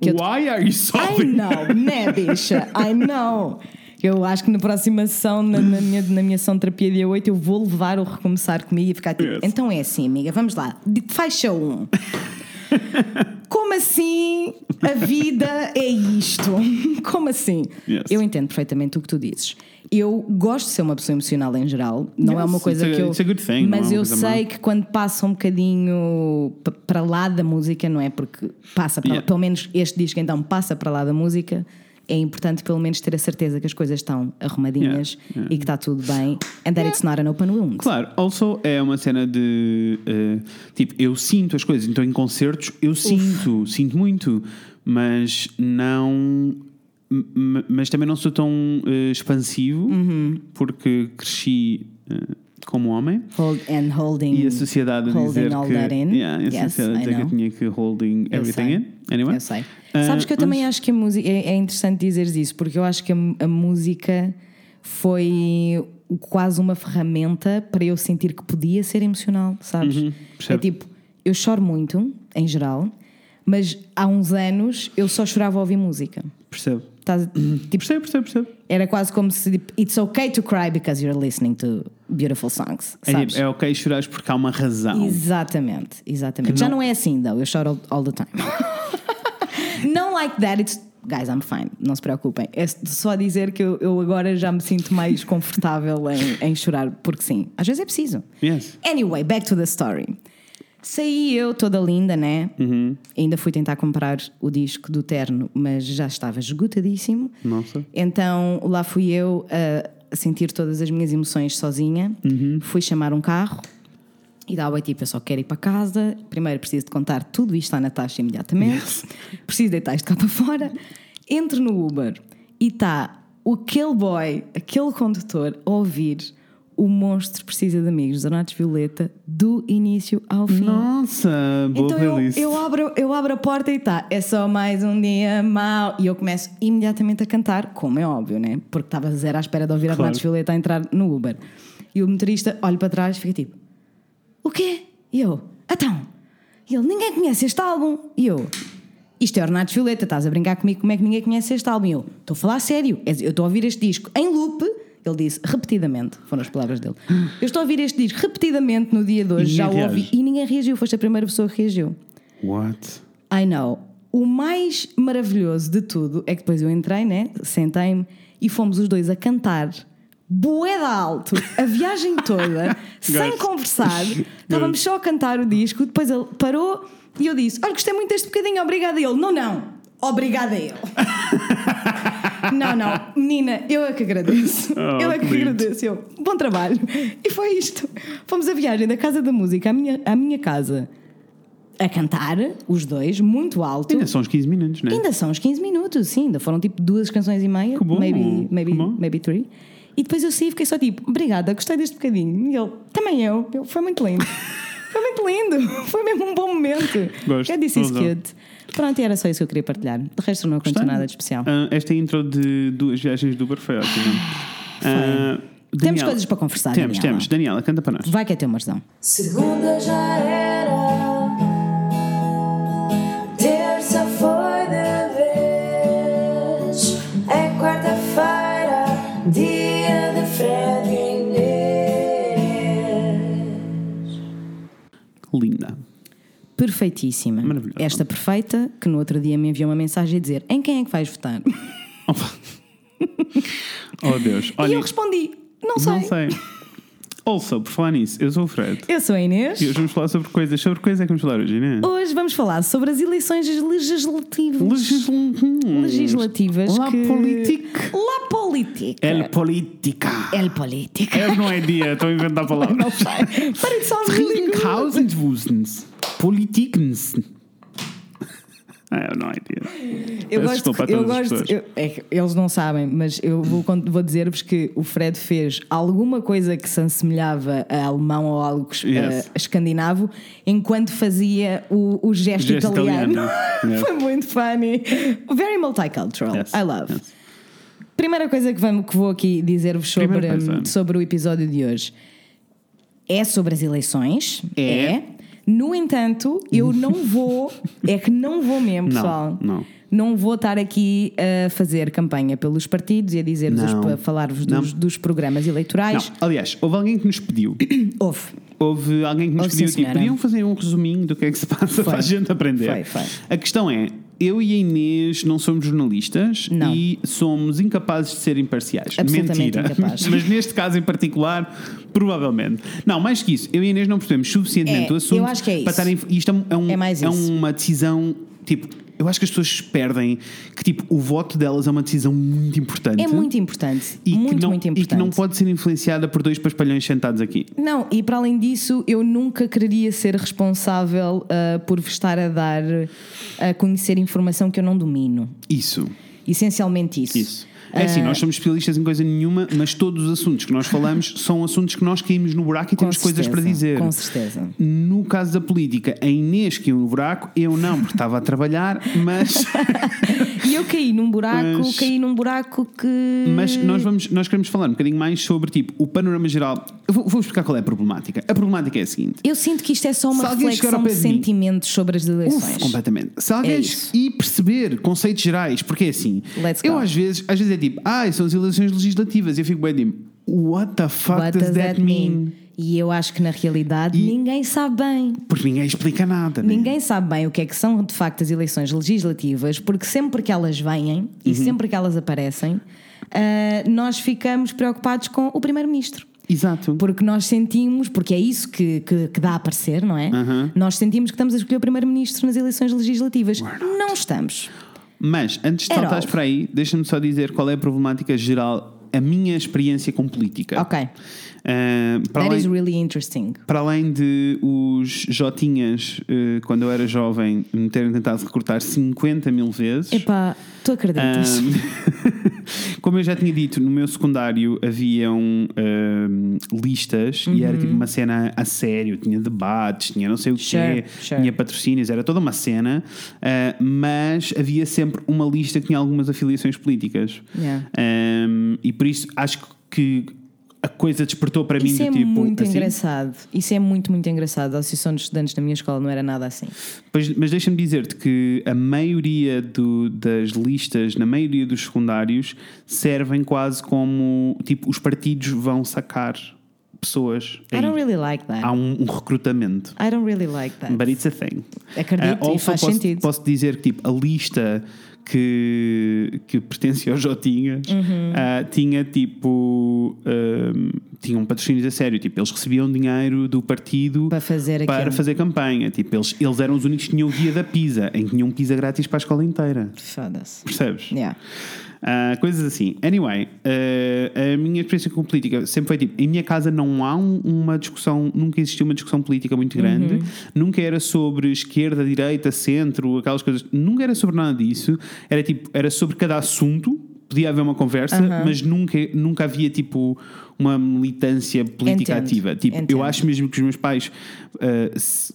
Que eu te- why are you I sobbing? know, né, bicha? I know. Eu acho que na próxima ação, na, na minha, na minha ação de terapia dia 8, eu vou levar o recomeçar comigo e ficar tipo, Yes. então é assim, amiga, vamos lá, faixa 1. Como assim a vida é isto? Como assim? Yes. Eu entendo perfeitamente o que tu dizes. Eu gosto de ser uma pessoa emocional em geral, não é Yes, uma coisa a- que eu. it's a good thing, é mas uma eu sei que quando passa um bocadinho para lá da música, não é? Porque passa, para, Yeah. pelo menos este disco então passa para lá da música. É importante pelo menos ter a certeza que as coisas estão arrumadinhas Yeah, yeah. e que está tudo bem. And that it's not an open wound. Claro, also é uma cena de eh, tipo, eu sinto as coisas, então em concertos eu sinto, sinto muito, mas não. Mas também não sou tão eh, expansivo Uhum. porque cresci eh, como homem Hold, and holding. e a sociedade a dizer all que. that in. Yeah, a Yes, sociedade dizer que eu tinha que holding everything in. Anyway. Eu sei. Ah, Sabes que eu também acho que a música é, é interessante dizeres isso, porque eu acho que a, a música foi quase uma ferramenta para eu sentir que podia ser emocional, sabes? Uhum, é tipo, eu choro muito, em geral, mas há uns anos eu só chorava a ouvir música. Percebo. Estás- tipo, Percebo, percebo, percebo. era quase como se tipo, it's okay to cry because you're listening to beautiful songs. É, Sabes? tipo, é ok chorares porque há uma razão. Exatamente, exatamente. Que Já não- não é assim, though. Eu choro all, all the time. não like that, it's. Guys, I'm fine, não se preocupem. É só dizer que eu, eu agora já me sinto mais confortável em, em chorar, porque sim, às vezes é preciso. Yes. Anyway, back to the story. Saí eu toda linda, né? Uhum. Ainda fui tentar comprar o disco do Terno, mas já estava esgotadíssimo. Nossa. Então lá fui eu a, sentir todas as minhas emoções sozinha. Uhum. Fui chamar um carro e dava tipo: eu só quero ir para casa. Primeiro preciso de contar tudo isto à Natasha imediatamente. Preciso deitar isto cá para fora. Entro no Uber e está aquele boy, aquele condutor, a ouvir o monstro precisa de amigos, Donatos Violeta, do início ao fim. Nossa, boa Então eu, playlist. eu, abro, eu abro a porta e tá, é só mais um dia mau. E eu começo imediatamente a cantar, como é óbvio, né? Porque estava zero à espera de ouvir a Claro. Renato Violeta a entrar no Uber. E o motorista olha para trás e fica tipo: O quê? E eu: Então. E ele: Ninguém conhece este álbum. E eu: Isto é o Renato Violeta, estás a brincar comigo como é que ninguém conhece este álbum? E eu: Estou a falar a sério, É- eu estou a ouvir este disco em loop. Ele disse repetidamente, foram as palavras dele. Eu estou a ouvir este disco repetidamente no dia de hoje, já o ouvi e ninguém reagiu, foste a primeira pessoa que reagiu. What? I know. O mais maravilhoso de tudo é que depois eu entrei, né? Sentei-me e fomos os dois a cantar. Boeda alto, a viagem toda, sem conversar. Estávamos só a cantar o disco. Depois ele parou e eu disse: Olha, gostei muito deste bocadinho, obrigada a ele. Não, não, obrigada a ele. Não, não, menina, eu é que agradeço. Oh, eu é que que agradeço. Eu, bom trabalho. E foi isto. Fomos a viagem da Casa da Música à minha, à minha casa a cantar, os dois, muito alto. Ainda são uns 15 minutos, né? Ainda são uns 15 minutos, sim, ainda foram tipo duas canções e meia, Que bom, maybe, maybe, bom. maybe three. E depois eu saí e fiquei só tipo, obrigada, gostei deste bocadinho. E ele, também eu, eu foi muito lindo. foi muito lindo, foi mesmo um bom momento. Gosto, Eu disse isso razão. Pronto, e era só isso que eu queria partilhar. De resto, não aconteceu nada de especial. Ah, esta intro de duas viagens do Uber foi ótima. Ah, Temos coisas para conversar, Temos, Daniela. temos. Daniela, canta para nós. Vai que é teu Marzão. Segunda já era, perfeitíssima. Maravilhosa. Esta perfeita, que no outro dia me enviou uma mensagem a dizer em quem é que vais votar? Oh Deus. e Olha, eu respondi: não sei. não sei. Also, por falar nisso, eu sou o Fred. Eu sou a Inês. E hoje vamos falar sobre coisas. Sobre coisas é que vamos falar hoje, né? Hoje vamos falar sobre as eleições legislativas. Legisl- legislativas La que... politique. La política. El política. El política. Eu não é dia, estou a inventar palavras. Não sei. Sounds really good. Trinkhausenwusens. Politikens. I have no idea. Eu Peço gosto, eu gosto eu- é eles não sabem, mas eu vou, vou dizer-vos que o Fred fez alguma coisa que se assemelhava a alemão ou algo Yes. eh, escandinavo enquanto fazia o, o gesto, Gesto italiano. italiano. Foi muito funny. Very multicultural. Yes, I love. yes. Primeira coisa que, vamos, que vou aqui dizer-vos sobre, sobre o episódio de hoje é sobre as eleições. É. No entanto, eu não vou, é que não vou mesmo, Não, pessoal. não. Não vou estar aqui a fazer campanha pelos partidos e a dizer-vos, Não. os- a falar-vos Não. dos, dos programas Não, eleitorais. aliás, houve alguém que nos pediu. Houve. Houve alguém que nos Houve, pediu, sim, tipo, podiam fazer um resuminho do que é que se passa para a gente aprender. Foi, foi. A questão é, eu e a Inês não somos jornalistas Não. e somos incapazes de ser imparciais. Mentira. incapazes. Mas neste caso em particular, provavelmente. Não, mais que isso, eu e a Inês não percebemos suficientemente É, o assunto eu acho que é para isso. estarem. Isto é, um- É é isso. uma decisão, tipo. Eu acho que as pessoas perdem que tipo, o voto delas é uma decisão muito importante. É muito importante. e muito, que não, muito E importante. que não pode ser influenciada por dois paspalhões sentados aqui. Não, e para além disso, eu nunca quereria ser responsável ah, por vos estar a dar a conhecer informação que eu não domino. Isso. Essencialmente isso. Isso. É assim, nós somos especialistas em coisa nenhuma, mas todos os assuntos que nós falamos são assuntos que nós caímos no buraco e Com temos coisas certeza, para dizer. Com certeza. No caso da política, a Inês caiu no buraco, eu não, porque estava a trabalhar, mas, E eu caí num buraco, Mas- caí num buraco que. mas nós, vamos, nós queremos falar um bocadinho mais sobre tipo, o panorama geral. Eu vou, vou explicar qual é a problemática. A problemática é a seguinte. Eu sinto que isto é só Se uma chegar reflexão de sentimentos sobre as eleições. Uf, completamente. Se alguém É e perceber conceitos gerais, porque é assim, Let's eu go. às vezes, às vezes é tipo, ah, são as eleições legislativas, e eu fico bem tipo, what the fuck What does, that mean? E eu acho que na realidade ninguém sabe bem. Porque ninguém explica nada, né? Ninguém sabe bem o que é que são de facto as eleições legislativas, porque sempre que elas vêm Uhum. e sempre que elas aparecem, ah, nós ficamos preocupados com o Primeiro-Ministro. Exato. Porque nós sentimos, porque é isso que, que, que dá a parecer, não é? Uhum. Nós sentimos que estamos a escolher o Primeiro-Ministro nas eleições legislativas. Não estamos. Mas antes de At saltares para aí, deixa-me só dizer qual é a problemática geral, a minha experiência com política. Ok. Ah, para, That is além, really interesting. para além de os Jotinhas, eh, quando eu era jovem, me terem tentado recrutar 50 mil vezes. Epá, tu acreditas? Ahm, como eu já tinha dito, no meu secundário haviam ahm, listas e era tipo uma cena a sério, tinha debates, tinha não sei o quê, Sure, sure. tinha patrocínios, era toda uma cena, ah, mas havia sempre uma lista que tinha algumas afiliações políticas. Yeah. Ahm, e por isso acho que a coisa despertou para mim Isso do é tipo. muito assim, engraçado. Isso é muito, muito engraçado. A Associação de Estudantes da minha escola não era nada assim. Pois, mas deixa-me dizer-te que a maioria do- das listas, na maioria dos secundários, servem quase como tipo os partidos vão sacar pessoas. I don't really like that. Há um, um recrutamento. I don't really like that. But it's a thing. Acredito, Ah, e also faz posso, sentido. posso dizer que tipo, a lista que, que pertencia aos Jotinhas Uhum. ah, tinha tipo. ahm, tinham patrocínios a sério. Tipo, eles recebiam dinheiro do partido Para fazer para aquilo. fazer campanha. Tipo, eles, eles eram os únicos que tinham o guia da pizza, em que tinham pizza grátis para a escola inteira. Foda-se. Percebes? Yeah. Ah, coisas assim. Anyway, ah, a minha experiência com política sempre foi tipo: em minha casa não há um- uma discussão, nunca existiu uma discussão política muito grande, Uhum. nunca era sobre esquerda, direita, centro, aquelas coisas, nunca era sobre nada disso. Era tipo, era sobre cada assunto. Podia haver uma conversa, mas nunca, nunca havia tipo uma militância política Entendo, ativa. Tipo, eu entendo. acho mesmo que os meus pais ah, se-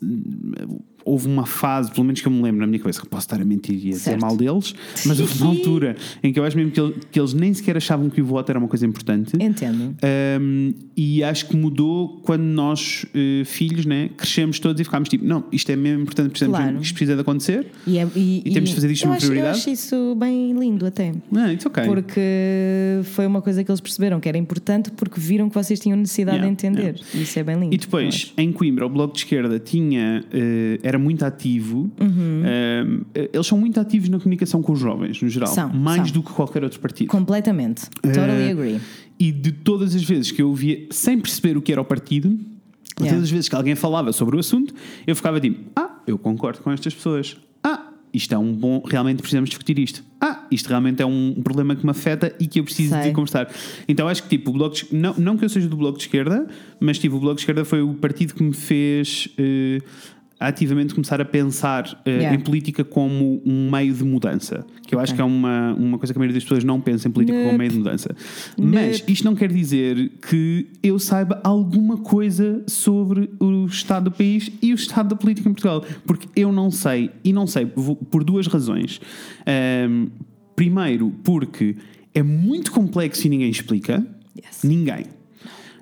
houve uma fase, pelo menos que eu me lembro na minha cabeça, que posso estar a mentir e a dizer mal deles, mas houve uma altura em que eu acho mesmo que, ele- que eles nem sequer achavam que o voto era uma coisa importante. Entendo. Um, e acho que mudou quando nós, eh, filhos, né, crescemos todos e ficámos tipo, não, isto é mesmo importante, precisamos Claro. isto precisa de acontecer. E, é- e- E temos de fazer disto eu uma acho, prioridade? Eu acho isso bem lindo até. Ah, it's ok. Porque foi uma coisa que eles perceberam que era importante, porque viram que vocês tinham necessidade Yeah, de entender. Isso é bem lindo. E depois, em Coimbra, o Bloco de Esquerda tinha, eh, era muito ativo. Uhum. Eh, eles são muito ativos na comunicação com os jovens, no geral. São, mais são. do que qualquer outro partido. Completamente. Totally Eh, agree. E de todas as vezes que eu ouvia, sem perceber o que era o partido, de Yeah. todas as vezes que alguém falava sobre o assunto, eu ficava tipo: Ah, eu concordo com estas pessoas. Ah, isto é um bom. Realmente precisamos discutir isto. Ah, isto realmente é um problema que me afeta e que eu preciso Sei. de conversar. Então acho que tipo, o bloco de, não, não que eu seja do Bloco de Esquerda, mas tipo, o Bloco de Esquerda foi o partido que me fez. eh, ativamente começar a pensar eh, Yeah. em política como um meio de mudança que eu acho Ok. que é uma, uma coisa que a maioria das pessoas não pensa em política como Nope. meio de mudança mas isto não quer dizer que eu saiba alguma coisa sobre o estado do país e o estado da política em Portugal, porque eu não sei, e não sei por duas razões. Ahm, primeiro, porque é muito complexo e ninguém explica. Yes. Ninguém.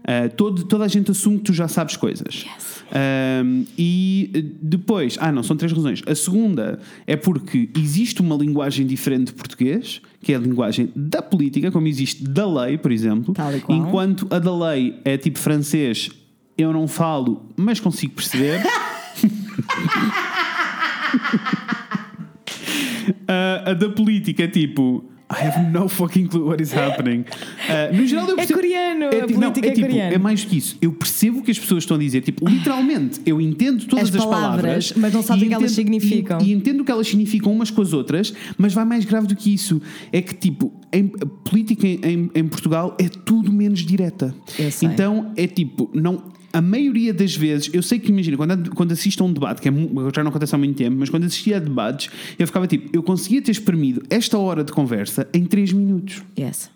Ah, todo- toda a gente assume que tu já sabes coisas. Ahm, e eh, depois, ah, não, são três razões. A segunda é porque existe uma linguagem diferente de português, que é a linguagem da política, como existe da lei, por exemplo. Tal e qual. Enquanto a da lei é tipo francês, eu não falo, mas consigo perceber. a, a da política é tipo. I have no fucking clue what is happening. Uh, no geral, eu É percebo- coreano, a ti- não, política é tipo. É mais do que isso. Eu percebo o que as pessoas estão a dizer. Tipo, literalmente, eu entendo todas As as, palavras, mas não sabem o que elas significam. E, e entendo o que elas significam umas com as outras, mas vai mais grave do que isso. É que, tipo, em, a política em, em- em Portugal é tudo menos direta. Então, é tipo, não. A maioria das vezes, eu sei que imagina, quando, quando assisto a um debate, que é, já não acontece há muito tempo, mas quando assistia a debates, eu ficava tipo, eu conseguia ter espremido esta hora de conversa em 3 minutos. Yes.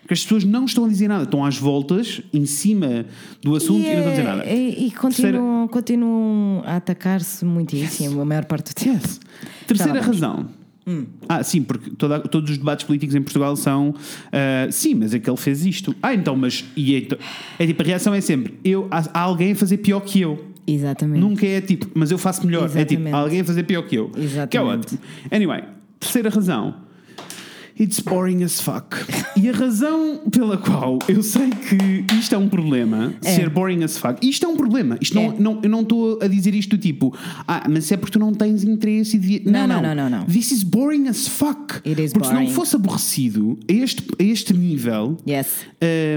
Porque as pessoas não estão a dizer nada, estão às voltas, em cima do assunto e, não estão a dizer nada. E, e continuam, continuam a atacar-se muitíssimo a maior parte do tempo. Yes. Terceira Já lá razão. Ah, sim, porque toda- todos os debates políticos em Portugal são ah, sim, mas é que ele fez isto. Ah, então, mas e então, é tipo, a reação é sempre eu, há, há alguém a fazer pior que eu. Exatamente. Nunca é tipo, mas eu faço melhor. É tipo, Exatamente. há alguém a fazer pior que eu. Que é Exatamente. ótimo. Anyway, terceira razão. It's boring as fuck. E a razão pela qual eu sei que isto é um problema, É. ser boring as fuck, isto é um problema. Isto não, É. não, eu não estou a dizer isto do tipo, ah, mas é porque tu não tens interesse e devia... Não, não, não, não, não. This is boring as fuck. It is porque se não boring. fosse aborrecido a este, a este nível, Yes.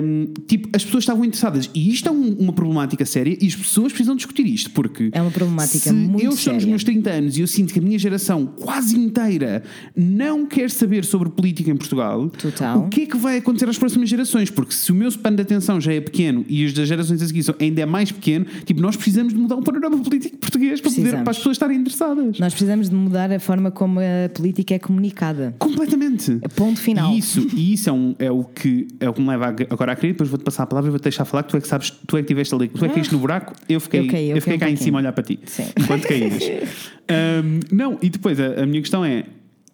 Hum, tipo, as pessoas estavam interessadas e isto é um- uma problemática séria e as pessoas precisam discutir isto porque É uma problemática se muito eu estou nos séria. meus 30 anos e eu sinto que a minha geração quase inteira não quer saber sobre política em Portugal, Total. o que é que vai acontecer às próximas gerações? Porque se o meu span de atenção já é pequeno e os das gerações a seguir ainda é mais pequeno, tipo, nós precisamos de mudar o panorama político português para, poder, para as pessoas estarem interessadas. Nós precisamos de mudar a forma como a política é comunicada. Completamente. Ponto final. E isso, e isso é, um- é o que, é o que me leva agora a querer. Depois vou-te passar a palavra e vou-te deixar falar. Que tu é que sabes, tu é que estiveste ali, tu é que caíste no buraco. Eu fiquei, Eu caí, eu fiquei caí um cá em cima a olhar para ti. Sim. Enquanto caías. Ahm, não, e depois a, a minha questão é: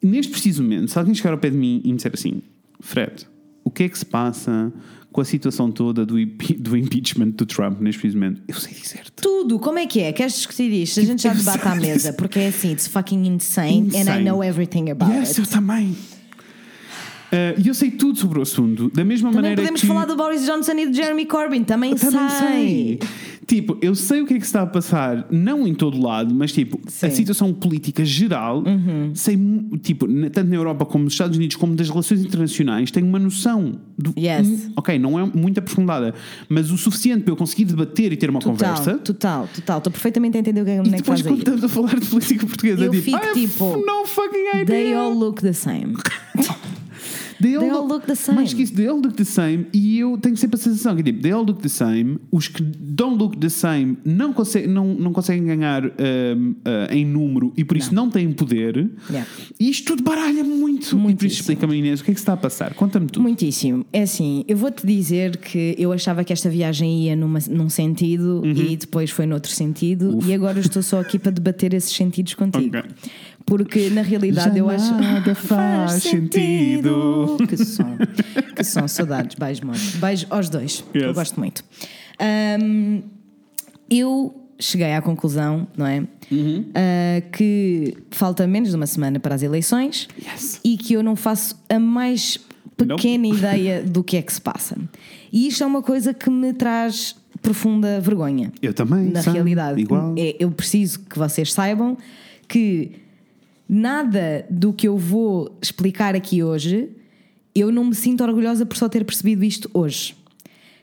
neste preciso momento, se alguém chegar ao pé de mim e me disser assim, Fred, o que é que se passa com a situação toda do, do impeachment do Trump neste preciso momento? Eu sei dizer-te. Tudo, como é que é? Queres discutir isto? A gente já debate à mesa, porque é assim, it's fucking insane, and I Insane. know everything about Yes, it. eu também. Ah, E eu sei tudo sobre o assunto. Da mesma Também maneira podemos que... falar do Boris Johnson e do Jeremy Corbyn, também, Também sei. sei. Tipo, eu sei o que é que se está a passar, não em todo lado, mas tipo, Sim. Uhum. a situação política geral, sei, mu- tipo, tanto na Europa como nos Estados Unidos, como das relações internacionais, tenho uma noção do. Yes. Hum, Ok, não é muito aprofundada, mas o suficiente para eu conseguir debater e ter uma Total, conversa. total, total. Estou perfeitamente a entender o que é que E depois, quando estamos a falar de política portuguesa, Eu tipo, fico have tipo, no fucking idea. They all look the same. They They all look the same. Mais que isso, they all look the same. E eu tenho sempre a sensação que, tipo, they all look the same. Os que don't look the same não, conseguem não, não conseguem ganhar um, uh, em número e por isso não, têm poder. Yeah. E isto tudo baralha muito. E por isso explica-me, Inês, o que é que está a passar? Conta-me tudo. Muitíssimo. É assim, eu vou-te dizer que eu achava que esta viagem ia numa, num sentido Uhum. e depois foi noutro sentido e agora eu estou só aqui para debater esses sentidos contigo. Ok. Porque na realidade Já eu acho. nada faz sentido. Que som. Que som, saudades. Beijo, amor. Beijo aos dois. que Eu Yes. gosto muito. Ahm, eu cheguei à conclusão, não é? Uhum. Ah, que falta menos de uma semana para as eleições Yes. e que eu não faço a mais pequena ideia do que é que se passa. E isto é uma coisa que me traz profunda vergonha. Eu também, Na sabe? realidade, Igual. É- eu preciso que vocês saibam que nada do que eu vou explicar aqui hoje, eu não me sinto orgulhosa por só ter percebido isto hoje.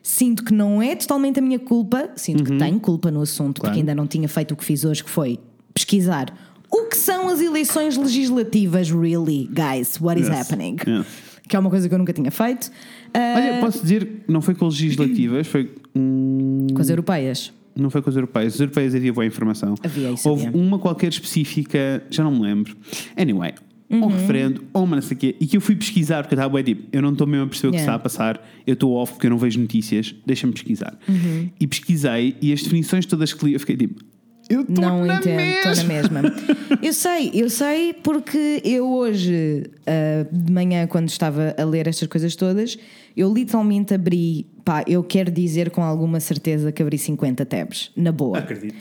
Sinto que não é totalmente a minha culpa, sinto que tenho culpa no assunto, Uhum. Claro. porque ainda não tinha feito o que fiz hoje, que foi pesquisar o que são as eleições legislativas, really, guys, what is Yes. happening? Yes. Que é uma coisa que eu nunca tinha feito. Ah, Olha, posso dizer que não foi com legislativas, foi. hum, com as europeias. Não foi com as europeias. As europeias havia boa informação. Havia, isso Houve havia. uma qualquer específica, já não me lembro. Anyway, Uhum. um referendo, ou uma não sei o quê, e que eu fui pesquisar, porque eu estava bem tipo, eu não estou mesmo a perceber o que está a passar, eu estou off porque eu não vejo notícias, deixa-me pesquisar. Uhum. E pesquisei, e as definições todas que li, eu fiquei tipo, eu estou Não na entendo, estou na mesma. eu sei, eu sei porque eu hoje, ah, de manhã, quando estava a ler estas coisas todas, eu literalmente abri, pá, eu quero dizer com alguma certeza que abri 50 tabs, na boa. Acredito.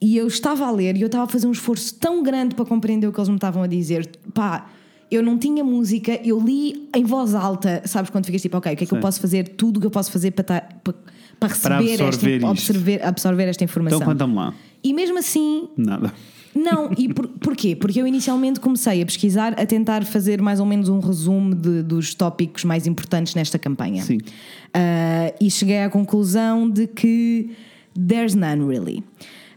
E eu estava a ler e eu estava a fazer um esforço tão grande para compreender o que eles me estavam a dizer. Pá, eu não tinha música, eu li em voz alta, sabes quando ficas tipo, ok, o que é que eu Sim. posso fazer? Tudo o que eu posso fazer para, tá- para, para receber, absorver esta, absorver, absorver esta informação. Então conta-me lá. E mesmo assim, Nada. Não, e por, porquê? Porque eu inicialmente comecei a pesquisar, a tentar fazer mais ou menos um resumo de- dos tópicos mais importantes nesta campanha. Sim. Ah, e cheguei à conclusão de que there's none really.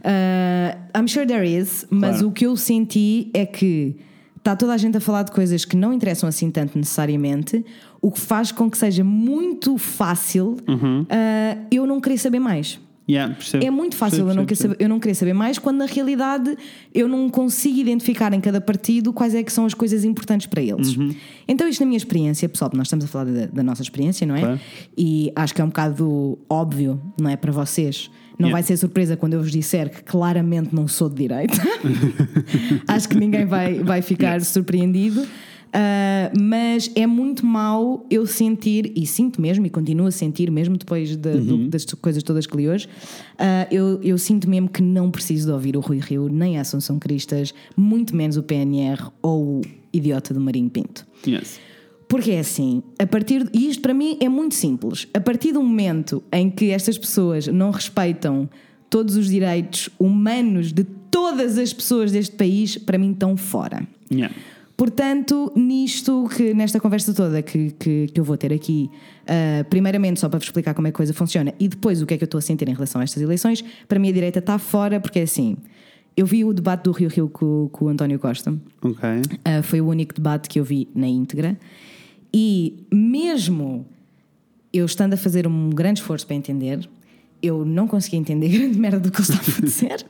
Ah, I'm sure there is, mas Claro. o que eu senti é que está toda a gente a falar de coisas que não interessam assim tanto necessariamente, o que faz com que seja muito fácil Uhum. ah, eu não querer saber mais. Yeah, percebo. É muito fácil Percebo, eu, não percebo, saber, eu não querer saber mais, quando na realidade eu não consigo identificar em cada partido quais é que são as coisas importantes para eles. Uhum. Então, isto na minha experiência, pessoal, nós estamos a falar da, da nossa experiência, não é? Claro. E acho que é um bocado óbvio, não é? Para vocês. Não Yeah. vai ser surpresa quando eu vos disser que claramente não sou de direita. acho que ninguém vai, vai ficar surpreendido. Ah, mas é muito mau eu sentir, e sinto mesmo, e continuo a sentir, mesmo depois de- do- das coisas todas que li hoje, ah, eu, eu sinto mesmo que não preciso de ouvir o Rui Rio, nem a Assunção Cristas, muito menos o PNR ou o idiota do Marinho Pinto. Yes. Porque é assim, a partir e isto para mim é muito simples. A partir do momento em que estas pessoas não respeitam todos os direitos humanos de todas as pessoas deste país, para mim estão fora. Yeah. Portanto, nisto que nesta conversa toda que, que, que eu vou ter aqui, ah, primeiramente só para vos explicar como é que a coisa funciona e depois o que é que eu estou a sentir em relação a estas eleições, para mim a direita está fora porque é assim. Eu vi o debate do Rio Rio com, com o António Costa. Ok. Uh, foi o único debate que eu vi na íntegra. E mesmo eu estando a fazer um grande esforço para entender, eu não consegui entender grande merda do que ele estava a dizer.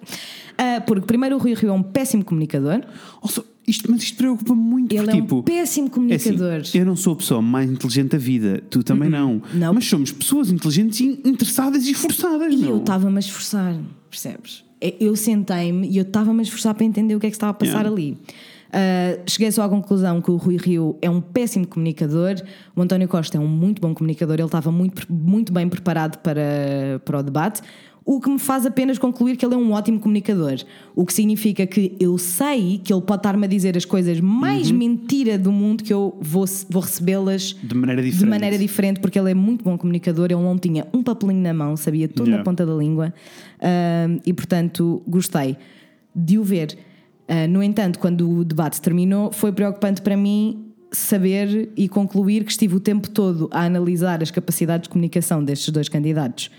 Uh, porque, primeiro, o Rui Rio é um péssimo comunicador. Also, isto, mas isto preocupa muito. Ele porque, é tipo, um péssimo é assim, comunicador. eu não sou a pessoa mais inteligente da vida, tu também não. Não. Mas somos pessoas inteligentes e interessadas e esforçadas. E meu. eu estava-me a esforçar, percebes? É, Eu sentei-me e eu estava-me a esforçar para entender o que é que estava a passar Yeah. ali. Uh, cheguei só à conclusão que o Rui Rio é um péssimo comunicador, o António Costa é um muito bom comunicador, ele estava muito, muito bem preparado para, para o debate, o que me faz apenas concluir que ele é um ótimo comunicador. O que significa que eu sei que ele pode estar-me a dizer as coisas mais mentira do mundo que eu vou, vou recebê-las De maneira diferente. de maneira diferente, porque ele é muito bom comunicador, ele não tinha um papelinho na mão, sabia tudo Yeah. na ponta da língua Ahm, e, portanto, gostei de o ver. Ah, no entanto, quando o debate terminou, foi preocupante para mim saber e concluir que estive o tempo todo a analisar as capacidades de comunicação destes dois candidatos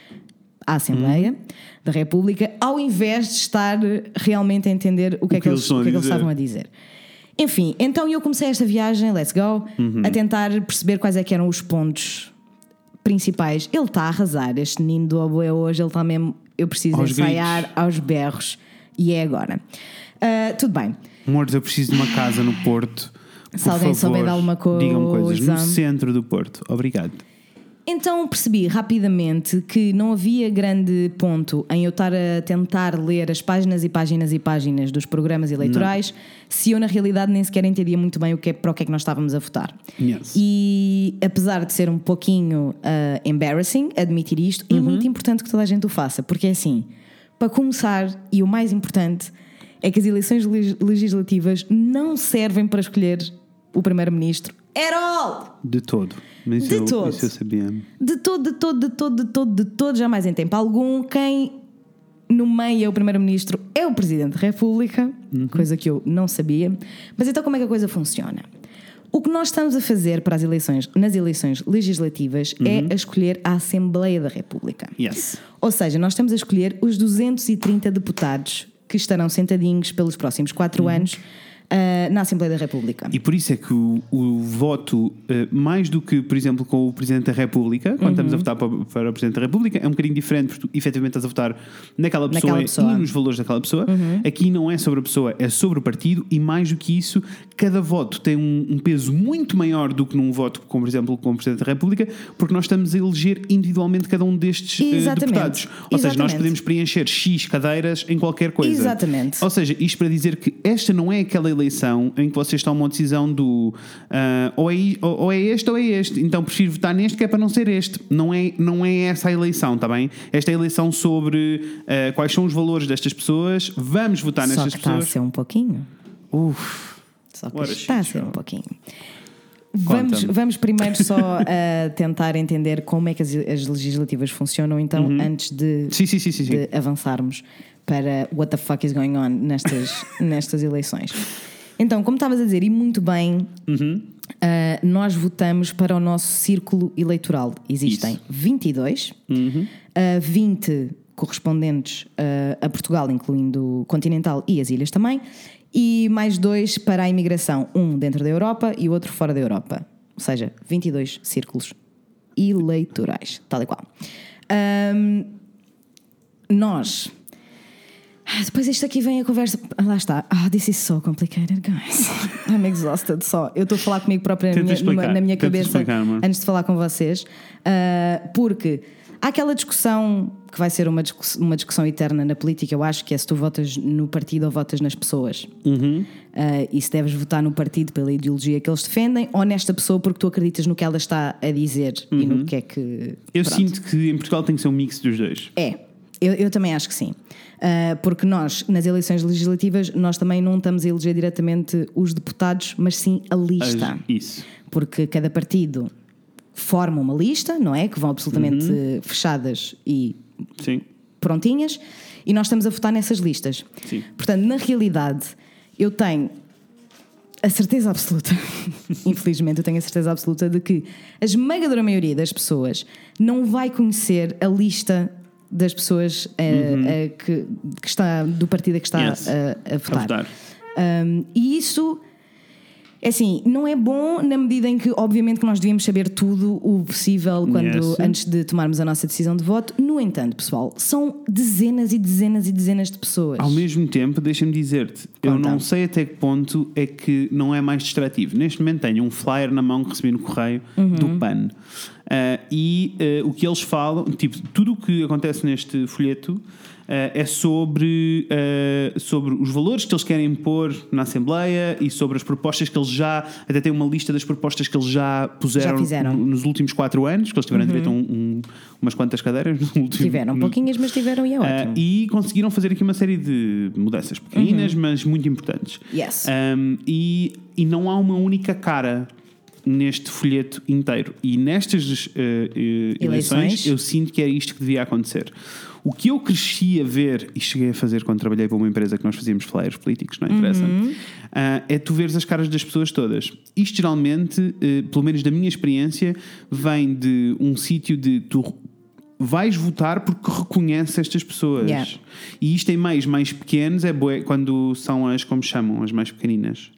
à Assembleia da República, ao invés de estar realmente a entender o que, é, que eles, o que é que eles dizer. estavam a dizer. Enfim, então eu comecei esta viagem, let's go, Uhum. a tentar perceber quais é que eram os pontos principais. Ele está a arrasar, este menino do Oboé hoje, ele está mesmo, eu preciso Aos ensaiar gritos. aos berros. E é agora. Ah, tudo bem. Amores, eu preciso de uma casa no Porto. Por Se alguém favor, souber de alguma Digam coisas no coisa. centro do Porto. Obrigado. Então percebi rapidamente que não havia grande ponto em eu estar a tentar ler as páginas e páginas e páginas dos programas eleitorais se eu na realidade nem sequer entendia muito bem o que é, para o que é que nós estávamos a votar. Yes. E apesar de ser um pouquinho ah, embarrassing admitir isto, é muito importante que toda a gente o faça, porque é assim, para começar, e o mais importante, é que as eleições leg- legislativas não servem para escolher o primeiro-ministro At all! De todo. Mas De eu, todo. Isso eu sabia. De todo, de todo, de todo, de todo, de todo, jamais em tempo algum. Quem nomeia o Primeiro-Ministro é o Presidente da República, coisa que eu não sabia. Mas então, como é que a coisa funciona? O que nós estamos a fazer para as eleições, nas eleições legislativas, é a escolher a Assembleia da República. Yes. Ou seja, nós estamos a escolher os 230 deputados que estarão sentadinhos pelos próximos quatro anos ah, na Assembleia da República. E por isso é que o, o voto, eh, mais do que, por exemplo, com o Presidente da República, quando estamos a votar para, para o Presidente da República, é um bocadinho diferente, porque tu efetivamente estás a votar naquela pessoa, Naquela pessoa. e nos valores daquela pessoa. Aqui não é sobre a pessoa, é sobre o partido, e mais do que isso, cada voto tem um, um peso muito maior do que num voto, como por exemplo, com o Presidente da República, porque nós estamos a eleger individualmente cada um destes Exatamente. deputados. Ou seja, nós Exatamente. podemos preencher X cadeiras em qualquer coisa. Exatamente. Ou seja, isto para dizer que esta não é aquela eleição em que vocês tomam uma decisão do ah, ou, é, ou, ou é este ou é este, então prefiro votar neste que é para não ser este. Não é, não é essa a eleição, está bem? Esta é a eleição sobre ah, quais são os valores destas pessoas, vamos votar Só nestas que está a pessoas. ser um pouquinho. Uf, Só que What a está a ser um pouquinho. Vamos, vamos primeiro só uh, tentar entender como é que as, as legislativas funcionam, então, antes de, Sim, sim, sim, sim. sim. de avançarmos para what the fuck is going on nestas, nestas eleições. Então, como estavas a dizer, e muito bem, Uhum. uh, nós votamos para o nosso círculo eleitoral. Existem Isso. 22, Uhum. uh, 20 correspondentes uh, a Portugal, incluindo o continental e as ilhas também, e mais dois para a imigração, um dentro da Europa e o outro fora da Europa. Ou seja, 22 círculos eleitorais, tal e qual. Um, nós. Ah, Depois isto aqui vem a conversa. Ah, Lá está. Ah, this is so complicated, guys. I'm exhausted só. Eu estou a falar comigo própria na minha, explicar, na minha cabeça explicar, antes de falar com vocês. Ah, porque há aquela discussão que vai ser uma, discuss- uma discussão eterna na política, eu acho que é se tu votas no partido ou votas nas pessoas. Uhum. Ah, e se deves votar no partido pela ideologia que eles defendem ou nesta pessoa porque tu acreditas no que ela está a dizer e no que é que. Uhum. Eu pronto. sinto que em Portugal tem que ser um mix dos dois. É, eu, eu também acho que sim. Ah, porque nós, nas eleições legislativas, nós também não estamos a eleger diretamente os deputados, mas sim a lista. Isso. Porque cada partido forma uma lista, não é? Que vão absolutamente Uhum. fechadas e Sim. prontinhas, e nós estamos a votar nessas listas. Sim. Portanto, na realidade, eu tenho a certeza absoluta, infelizmente, eu tenho a certeza absoluta de que a esmagadora maioria das pessoas não vai conhecer a lista das pessoas eh, eh, que, que está do partido a que está Uhum. Yes. a, a A votar. votar. Um, e isso é assim, não é bom na medida em que, obviamente, que nós devíamos saber tudo o possível quando, Yes. antes de tomarmos a nossa decisão de voto. No entanto, pessoal, são dezenas e dezenas e dezenas de pessoas. Ao mesmo tempo, deixa-me dizer-te, eu não sei até que ponto é que não é mais distrativo. Neste momento tenho um flyer na mão que recebi no correio Uhum. do PAN. Ah, e ah, o que eles falam, tipo, tudo o que acontece neste folheto ah, é sobre, sobre os valores que eles querem pôr na Assembleia e sobre as propostas que eles já. Até tem uma lista das propostas que eles já puseram Já. Uhum. nos últimos quatro anos, que eles tiveram direito a um- um- umas quantas cadeiras no último Tiveram no- pouquinhas, mas tiveram e é ótimo. e conseguiram fazer aqui uma série de mudanças pequeninas, mas muito importantes. Uhum. Yes. Um, e, e não há uma única cara neste folheto inteiro. E nestas eh, eh, eleições, Eleições. eu sinto que era isto que devia acontecer. O que eu cresci a ver, e cheguei a fazer quando trabalhei para uma empresa que nós fazíamos flyers políticos, não interessa, Uhum. ah, é tu veres as caras das pessoas todas. Isto geralmente, pelo menos da minha experiência, vem de um sítio de tu vais votar porque reconheces estas pessoas. Yeah. E isto em meios mais pequenos é bué, quando são as, como chamam, as mais pequeninas.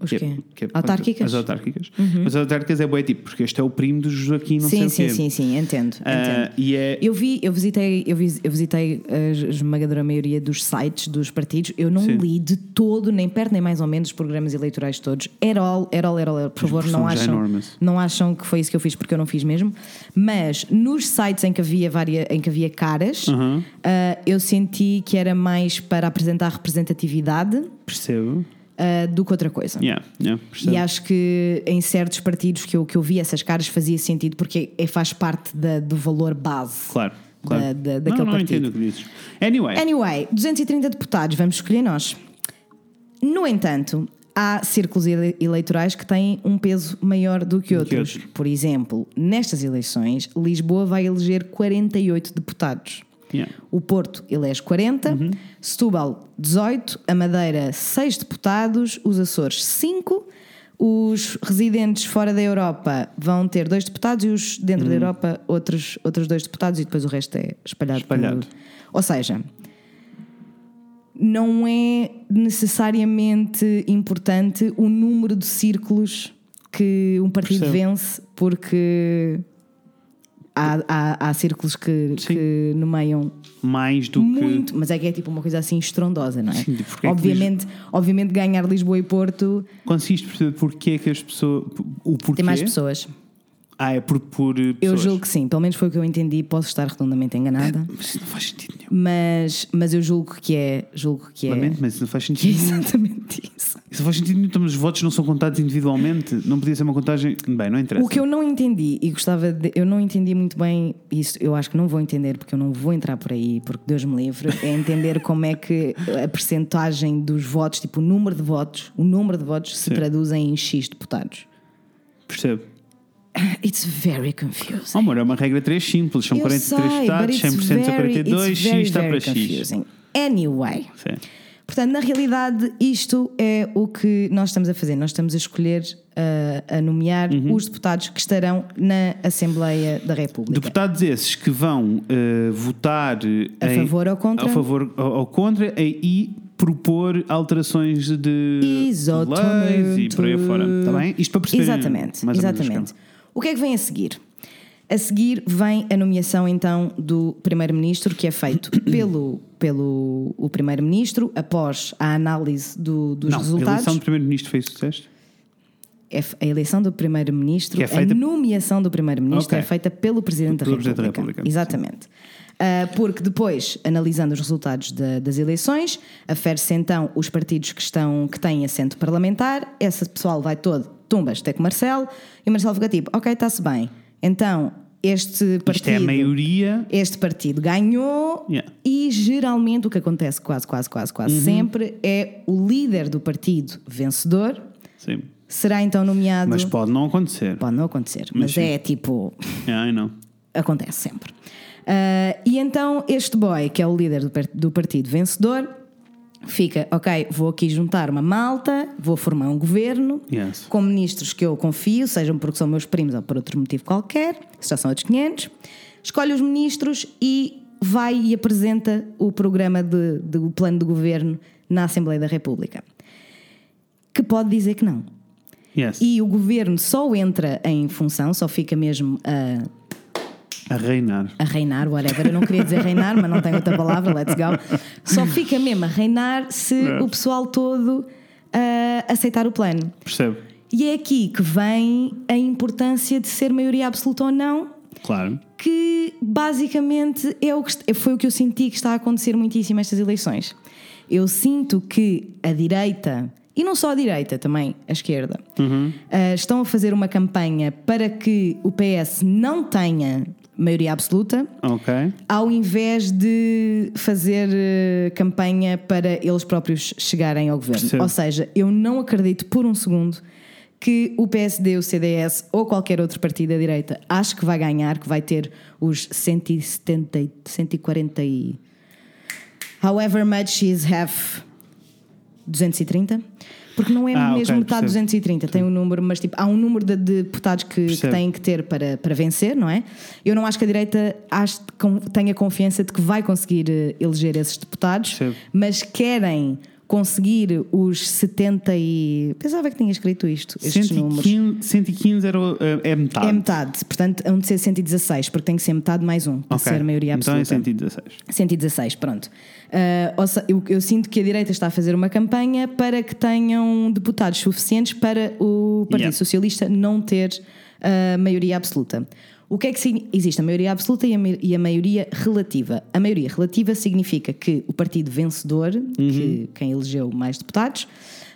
Os Que é- quê? que é- Autárquicas? Uhum. As autárquicas. As autárquicas é bué tipo, porque este é o primo do Joaquim, não sei Sim, o sim, quê. sim, sim, entendo. Ah, entendo. e é. Eu vi, eu visitei, eu, vis- eu visitei a esmagadora maioria dos sites dos partidos. Eu não Sim. li de todo, nem perto nem mais ou menos, os programas eleitorais todos. Era all, era all, era all. Por favor, não acham, não acham que foi isso que eu fiz porque eu não fiz mesmo. Mas nos sites em que havia várias, em que havia caras, Uhum. ah, eu senti que era mais para apresentar representatividade Percebo. Ah, do que outra coisa. Yeah, yeah. E acho que em certos partidos que eu, que eu vi essas caras fazia sentido porque é, faz parte da- do valor base. Claro, claro. Da- da- não, daquele não partido. entendo o que dizes. Anyway. Anyway, 230 deputados, vamos escolher nós. No entanto, há círculos ele- eleitorais que têm um peso maior do que outros. outros. Por exemplo, nestas eleições, Lisboa vai eleger 48 deputados. Yeah. O Porto elege 40, Setúbal 18, a Madeira 6 deputados, os Açores 5, os residentes fora da Europa vão ter dois deputados e os dentro da Europa outros, outros dois deputados e depois o resto é espalhado. por- Espalhado. Ou seja, não é necessariamente importante o número de círculos que um partido Percebo. vence, porque há, há, há círculos que, que nomeiam Mais do muito, mas é que é tipo uma coisa assim estrondosa, não é? Sim, porque é que obviamente, obviamente ganhar Lisboa e Porto que. Conseguiste perceber porque é que as pessoas. O porquê? tem mais pessoas. Ah, é por, por Eu pessoas. julgo que sim, pelo menos foi o que eu entendi, posso estar redondamente enganada, Mas isso não faz sentido nenhum. mas, mas eu julgo que é, julgo que é, Lamento, mas isso não faz é sentido nenhum. exatamente isso. Isso não faz sentido nenhum. Então, os votos não são contados individualmente. Não podia ser uma contagem. Bem, não interessa. O que eu não entendi e gostava de. Eu não entendi muito bem isso, eu acho que não vou entender porque eu não vou entrar por aí, porque Deus me livre, é entender como é que a percentagem dos votos, tipo o número de votos, o número de votos se Sim. traduzem em X deputados. Percebo. It's very confusing. Oh, amor, é uma regra 3 simples. São Eu 43 sei, estados, but it's 100% a very- 42, it's X very, está very para X. confusing. Anyway, Sim. portanto, na realidade, isto é o que nós estamos a fazer. Nós estamos a escolher, uh, a nomear Uhum. os deputados que estarão na Assembleia da República. Deputados esses que vão eh, votar A em- favor ou contra? A favor ou, contra e, propor alterações de Exatamente. leis e por aí fora. Está bem? Isto para perceber Exatamente, o exatamente. O que é que vem a seguir? A seguir vem a nomeação então do Primeiro-Ministro, que é feito pelo, pelo o Primeiro-Ministro após a análise do- dos Não, a resultados. eleição do primeiro-ministro foi isso que disseste? É a eleição do primeiro-ministro, é feita- a nomeação do primeiro-ministro Ok. é feita pelo presidente, Pelo da, Presidente da República. República, Exatamente. Ah, porque depois, analisando os resultados da- das eleições, afere-se então os partidos que estão que têm assento parlamentar. Esse pessoal vai todo, tumbas, até com Marcelo, e o Marcelo fica tipo, ok, está-se bem. Então, este partido. Isto é a maioria. Este partido ganhou Yeah. Uhum. e geralmente o que acontece quase, quase, quase, quase sempre é o líder do partido vencedor Sim. será então nomeado. Mas pode não acontecer. Pode não acontecer, Mas mas, é tipo. Yeah, I know. Acontece sempre. Ah, e então este boy, que é o líder do, par- do partido vencedor, fica, ok, vou aqui juntar uma malta, vou formar um governo Yes. com ministros que eu confio, sejam porque são meus primos ou por outro motivo qualquer, isso já são outros 500. Escolhe os ministros e vai e apresenta o programa de, de- o plano de governo na Assembleia da República. Que pode dizer que não. Yes. E o governo só entra em função, só fica mesmo a, A reinar. a reinar, whatever. Eu não queria dizer reinar, mas não tenho outra palavra, let's go. Só fica mesmo a reinar se É. o pessoal todo ah, aceitar o plano. Percebe? E é aqui que vem a importância de ser maioria absoluta ou não, Claro. que basicamente é o que, foi o que eu senti que está a acontecer muitíssimo estas eleições. Eu sinto que a direita, e não só a direita, também a esquerda, ah, estão a fazer uma campanha para que o PS não tenha maioria absoluta, ao invés de fazer eh, campanha para eles próprios chegarem ao governo. Percebo. Ou seja, eu não acredito por um segundo que o PSD, o CDS ou qualquer outro partido da direita acho que vai ganhar, que vai ter os 170, e- 140 e. However much is half 230. Porque não é Ah, mesmo metade percebo. 230, tem um número, mas tipo, há um número de, de deputados que, que têm que ter para, para vencer, não é? Eu não acho que a direita acho, tenha confiança de que vai conseguir eh, eleger esses deputados, Percebo. mas querem conseguir os 70 e. Pensava que tinha escrito isto, estes números. 115, 115 era, o- é metade. É metade, portanto, hão de ser 116, porque tem que ser metade mais um, para Ok. ser maioria Então é absoluta. 116. 116, pronto. Ah, ou se- eu, eu sinto que a direita está a fazer uma campanha para que tenham deputados suficientes para o Partido Yeah. Socialista não ter a maioria absoluta. O que é que existe? A maioria absoluta e a, ma- a maioria relativa. A maioria relativa significa que o partido vencedor, que, quem elegeu mais deputados,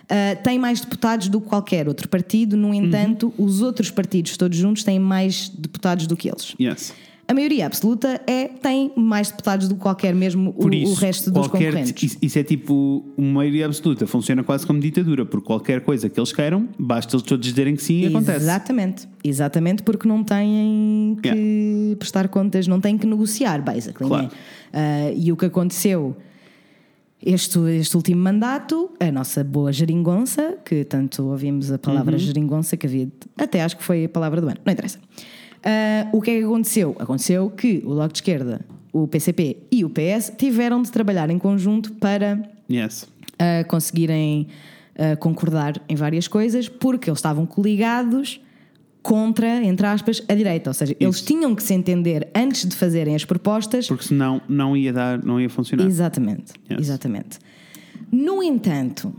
ah, tem mais deputados do que qualquer outro partido, no entanto, os outros partidos todos juntos têm mais deputados do que eles. Yes. A maioria absoluta é, tem mais deputados do que qualquer, mesmo o, isso, o resto dos qualquer- concorrentes. Isso, é tipo uma maioria absoluta, funciona quase como ditadura, porque qualquer coisa que eles queiram, basta eles todos dizerem que sim e acontece. Exatamente, exatamente, porque não têm que Yeah. prestar contas, não têm que negociar, basically. Claro. né? Ah, e o que aconteceu este, este último mandato, a nossa boa geringonça, que tanto ouvimos a palavra geringonça, que havia, até acho que foi a palavra do ano, não interessa. Ah, o que é que aconteceu? Aconteceu que o Bloco de Esquerda, o PCP e o PS tiveram de trabalhar em conjunto para Yes. a conseguirem uh, concordar em várias coisas, porque eles estavam coligados contra, entre aspas, a direita. Ou seja, eles tinham que se entender antes de fazerem as propostas. Porque senão não ia dar, não ia funcionar. Exatamente, Yes. exatamente. No entanto,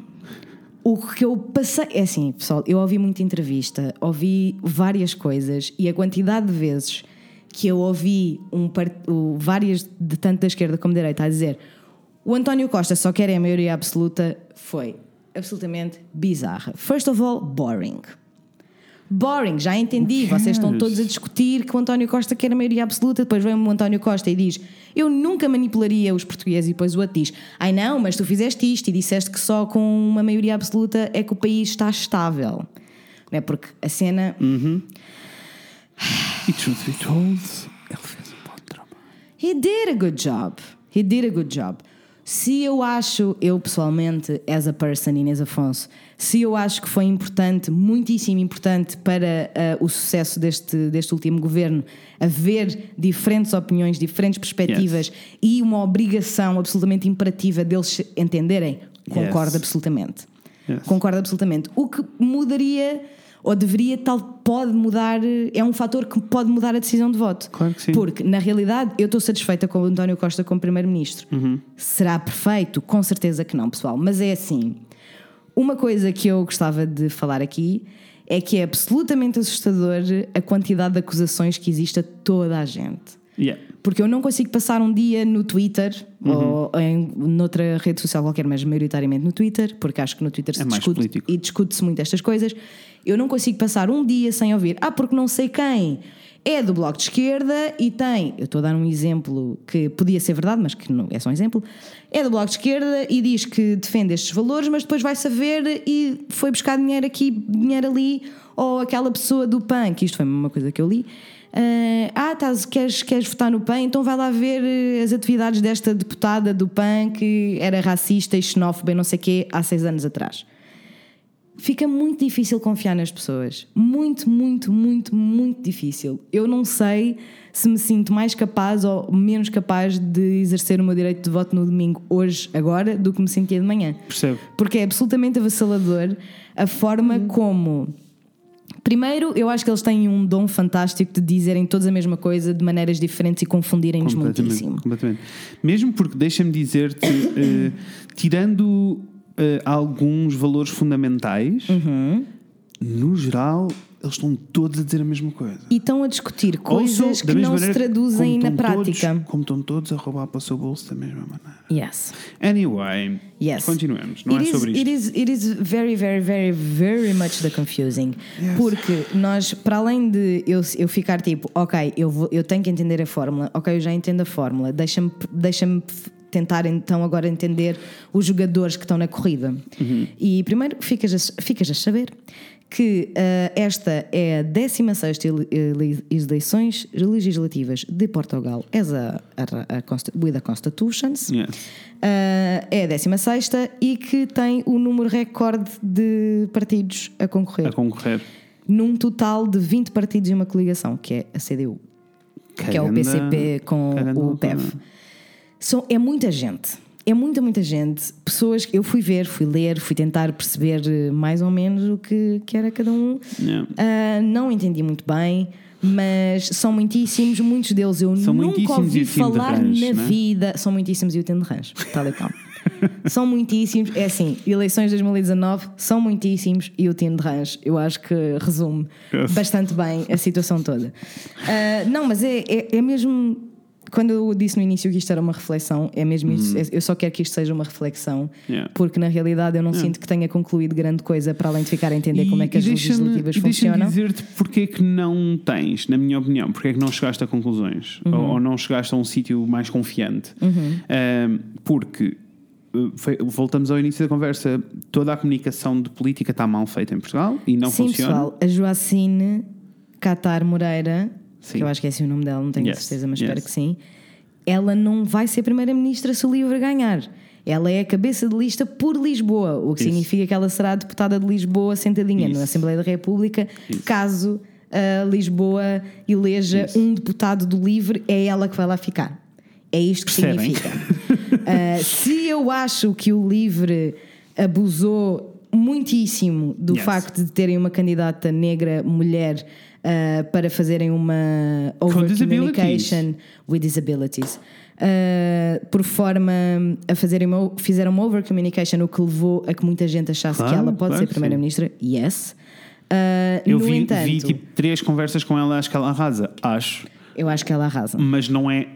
o que eu passei. É assim, pessoal, eu ouvi muita entrevista, ouvi várias coisas e a quantidade de vezes que eu ouvi um, part- várias, de tanto da esquerda como da direita, a dizer o António Costa só quer a maioria absoluta foi absolutamente bizarra. First of all, boring. Boring, já entendi. Vocês estão cares? todos a discutir que o António Costa quer a maioria absoluta. Depois vem o António Costa e diz: Eu nunca manipularia os portugueses. E depois o outro diz: Ai não, mas tu fizeste isto e disseste que só com uma maioria absoluta é que o país está estável. Não é? Porque a cena. E truth be told, ele fez um bom trabalho. He did a good job. He did a good job. Se eu acho, eu pessoalmente, as a person, Inês Afonso, se eu acho que foi importante, muitíssimo importante para ah, o sucesso deste, deste último governo, haver diferentes opiniões, diferentes perspectivas e uma obrigação absolutamente imperativa deles entenderem, concordo Yes. absolutamente. Yes. Concordo absolutamente. O que mudaria, ou deveria, tal, pode mudar, é um fator que pode mudar a decisão de voto. Claro que sim. Porque, na realidade, eu estou satisfeita com o António Costa como Primeiro-Ministro. Uhum. Será perfeito? Com certeza que não, pessoal. Mas é assim: uma coisa que eu gostava de falar aqui é que é absolutamente assustador a quantidade de acusações que existe a toda a gente. Yeah. Porque eu não consigo passar um dia no Twitter Uhum. ou em noutra rede social qualquer, mas maioritariamente no Twitter, porque acho que no Twitter se É mais discute político. e discute-se muito estas coisas. Eu não consigo passar um dia sem ouvir, ah, porque não sei quem é do Bloco de Esquerda e tem, eu estou a dar um exemplo que podia ser verdade, mas que não é só um exemplo, é do Bloco de Esquerda e diz que defende estes valores, mas depois vai saber e foi buscar dinheiro aqui, dinheiro ali, ou aquela pessoa do PAN, que isto foi uma coisa que eu li. Ah, ah, tás, queres, queres votar no PAN? Então vai lá ver eh, as atividades desta deputada do PAN que era racista e xenófoba e não sei o quê há seis anos atrás. Fica muito difícil confiar nas pessoas. Muito, muito, muito, muito difícil. Eu não sei se me sinto mais capaz ou menos capaz de exercer o meu direito de voto no domingo, hoje, agora, do que me sentia de manhã. Percebo. Porque é absolutamente avassalador a forma como. Primeiro, eu acho que eles têm um dom fantástico de dizerem todos a mesma coisa de maneiras diferentes e confundirem-nos muitíssimo. completamente. Mesmo porque, deixa-me dizer-te, eh, tirando eh, alguns valores fundamentais, Uhum. no geral, eles estão todos a dizer a mesma coisa. E estão a discutir coisas que não se traduzem na estão todos- prática. como estão todos a roubar para o seu bolso da mesma maneira. Yes. Anyway, Yes. continuemos. Não it é is, sobre isto. It is, it is very, very, very, very much the confusing. Porque nós, para além de eu, eu ficar tipo, ok, eu, vou, eu tenho que entender a fórmula, ok, eu já entendo a fórmula, deixa-me deixa tentar então agora entender os jogadores que estão na corrida. Uhum. E primeiro ficas a, ficas a saber que ah, esta é a 16 ele- ele- eleições legislativas de Portugal as a, a, a, consti- with the constitutions Yes. Uh, é a 16 e que tem o número recorde de partidos a concorrer. A concorrer. Num total de 20 partidos e uma coligação, que é a CDU, que é o. PCP com o PEV. São, é muita gente. É muita, muita gente. Pessoas que eu fui ver, fui ler, fui tentar perceber eh, mais ou menos o que, que era cada um. Yeah. Ah, não entendi muito bem, mas são muitíssimos. Muitos deles eu São nunca ouvi falar rancho, na né? vida. São muitíssimos e o tempo de rancho, tal e qual. são muitíssimos. É assim, eleições de 2019 são muitíssimos e o time de rancho. Eu acho que resume bastante bem a situação toda. Ah, não, mas é, é, é mesmo quando eu disse no início que isto era uma reflexão, é mesmo isso. Eu só quero que isto seja uma reflexão, Uhum. Yeah. porque na realidade eu não sinto que tenha concluído grande coisa para além de ficar a entender como é que as e legislativas e deixa-me funcionam. dizer-te porque é que não tens, na minha opinião, porque é que não chegaste a conclusões Uhum. ou, ou não chegaste a um sítio mais confiante. Ahm, porque, uh, foi- voltamos ao início da conversa, toda a comunicação de política está mal feita em Portugal e não Sim, funciona. pessoal, a Joacine Catar Moreira, Sim. que eu acho que é assim o nome dela, não tenho Yes, certeza, mas espero yes. que sim, ela não vai ser primeira-ministra se o livro ganhar. Ela é a cabeça de lista por Lisboa, o que Isso. significa que ela será deputada de Lisboa sentadinha Isso. na Assembleia da República, caso a Lisboa eleja Isso. um deputado do LIVRE, é ela que vai lá ficar. É isto que Percebem? significa. Uh, se eu acho que o LIVRE abusou muitíssimo do Yes. facto de terem uma candidata negra, mulher, uh, para fazerem uma over communication with disabilities. uh, por forma a fazerem uma, fizeram uma over communication, o que levou a que muita gente achasse Claro, que ela pode claro ser primeira-ministra. Yes. Uh, Eu vi, entanto, vi tipo três conversas com ela, acho que ela arrasa, acho, eu acho que ela arrasa. mas não é.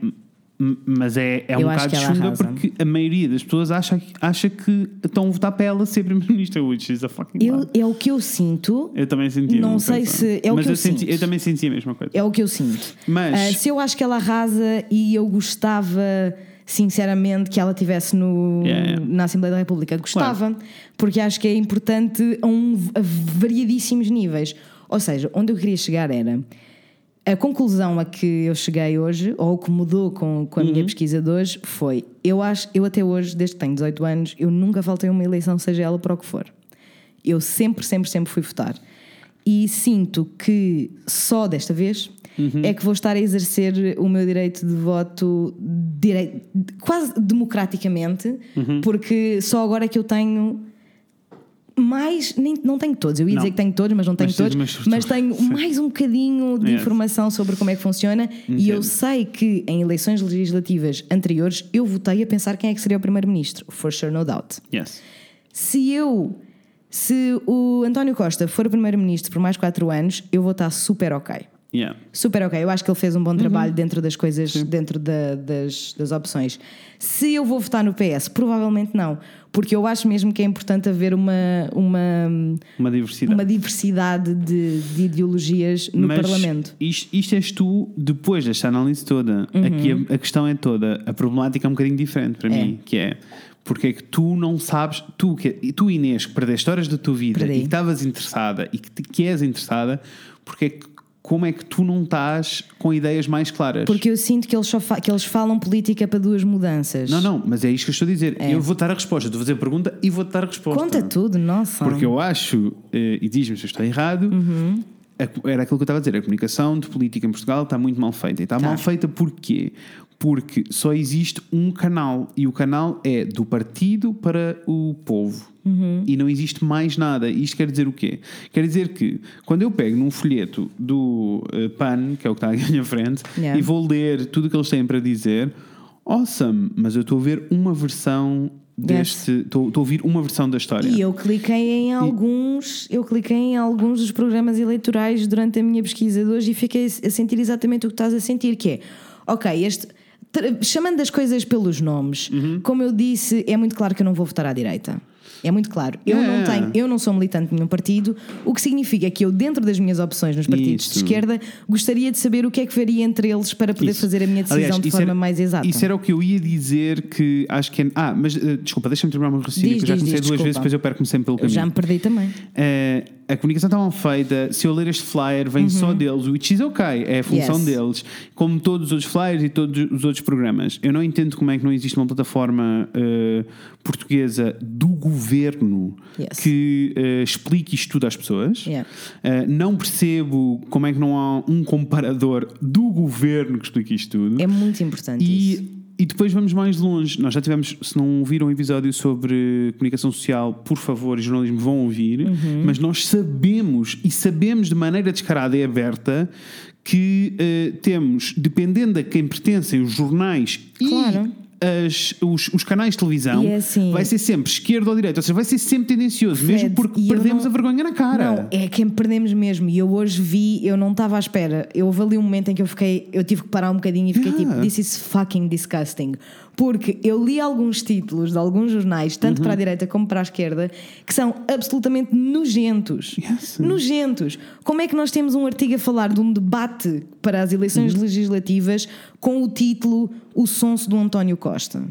Mas é, é um Eu bocado ela chunga porque a maioria das pessoas acha, que- acha que estão a votar para ela ser primeira-ministra, which is a fucking Eu, é o que eu sinto. Eu também sentia. a Não mesma sei coisa. se- é o Mas que eu senti, sinto. eu também sentia a mesma coisa. É o que eu sinto. Mas- Ah, se eu acho que ela arrasa e eu gostava, sinceramente, que ela estivesse no, Yeah, yeah. na Assembleia da República, gostava, porque acho que é importante a, um, a variadíssimos níveis. Ou seja, onde eu queria chegar era. A conclusão a que eu cheguei hoje, ou o que mudou com, com a Uhum. minha pesquisa de hoje, foi: eu acho, eu até hoje, desde que tenho 18 anos, eu nunca faltei uma eleição, seja ela para o que for. Eu sempre, sempre, sempre fui votar. E sinto que só desta vez Uhum. é que vou estar a exercer o meu direito de voto direi- quase democraticamente, Uhum. porque só agora é que eu tenho mais, nem, não tenho todos, eu ia Não. dizer que tenho todos, mas não tenho Mas todos, mas tenho mais um bocadinho de Yes. informação sobre como é que funciona e eu Entendo. sei que em eleições legislativas anteriores eu votei a pensar quem é que seria o primeiro-ministro, for sure, no doubt. Yes. Se eu, se o António Costa for o primeiro-ministro por mais quatro anos, eu vou estar super ok. Yeah. Super ok. Eu acho que ele fez um bom trabalho dentro das coisas, dentro da- das, das opções. Se eu vou votar no PS, provavelmente não. Porque eu acho mesmo que é importante haver uma, uma, Uma diversidade. uma diversidade de, de ideologias no Mas Parlamento. Isto, isto és tu depois desta análise toda. Uhum. Aqui a, a questão é toda. A problemática é um bocadinho diferente para É. mim, que é porque é que tu não sabes, tu, que, tu Inês, que perdeste horas da tua vida e que estavas interessada e que, que és interessada, porque é que, como é que tu não estás com ideias mais claras? Porque eu sinto que eles, só que eles falam política para duas mudanças. Não, não, mas é isto que eu estou a dizer. Eu vou dar a resposta, estou a fazer a pergunta e vou dar a resposta. Conta tudo, nossa. Porque eu acho, eh, e diz-me se eu estou errado, Uhum. era aquilo que eu estava a dizer, a comunicação de política em Portugal está muito mal feita. E está Tá. mal feita porquê? Porque só existe um canal e o canal é do partido para o povo. Uhum. E não existe mais nada. Isto quer dizer o quê? Quer dizer que quando eu pego num folheto do eh, PAN, que é o que está aqui à minha frente, Yeah. e vou ler tudo o que eles têm para dizer, awesome, mas eu estou a ver uma versão deste. Estou estou a ouvir uma versão da história. E eu cliquei em alguns, eu cliquei em alguns dos programas eleitorais durante a minha pesquisa de hoje e fiquei a sentir exatamente o que estás a sentir, que é, ok, este chamando as coisas pelos nomes, Uhum. como eu disse, é muito claro que eu não vou votar à direita. É muito claro. Eu, É. não tenho, eu não sou militante de nenhum partido, o que significa que eu, dentro das minhas opções nos partidos Isso. de esquerda, gostaria de saber o que é que varia entre eles para poder Isso. fazer a minha decisão Aliás, de forma era- mais exata. Isso era o que eu ia dizer que acho que é. Ah, mas eh, desculpa, deixa-me terminar o meu raciocínio, que eu já comecei diz, duas desculpa. vezes, depois eu perco-me sempre pelo Eu caminho. já me perdi também. Eh, a comunicação está mal feita. Se eu ler este flyer, vem só deles, which is ok, é a função Uhum. Yes. deles, como todos os outros flyers e todos os outros programas. Eu não entendo como é que não existe uma plataforma eh, portuguesa do governo Yes. que eh, explique isto tudo às pessoas. Yeah. Eh, não percebo como é que não há um comparador do governo que explique isto tudo. É muito importante isso. E, depois vamos mais longe. Nós já tivemos, se não viram um episódio sobre comunicação social, por favor, e jornalismo vão ouvir, Uhum. mas nós sabemos e sabemos de maneira descarada e aberta que eh, temos, dependendo a quem pertencem os jornais Claro. e as- os, os canais de televisão, é assim- vai ser sempre esquerda ou direita, ou seja, vai ser sempre tendencioso, mesmo Fred, porque e eu perdemos não- a vergonha na cara. Não, é que perdemos mesmo. E eu hoje vi, eu não estava à espera. Eu houve ali um momento em que eu fiquei, eu tive que parar um bocadinho e fiquei Yeah. tipo, this is fucking disgusting. Porque eu li alguns títulos de alguns jornais, tanto Uhum. para a direita como para a esquerda, que são absolutamente nojentos. Yes. Nojentos. Como é que nós temos um artigo a falar de um debate para as eleições Uhum. legislativas com o título O Sonso do António Costa?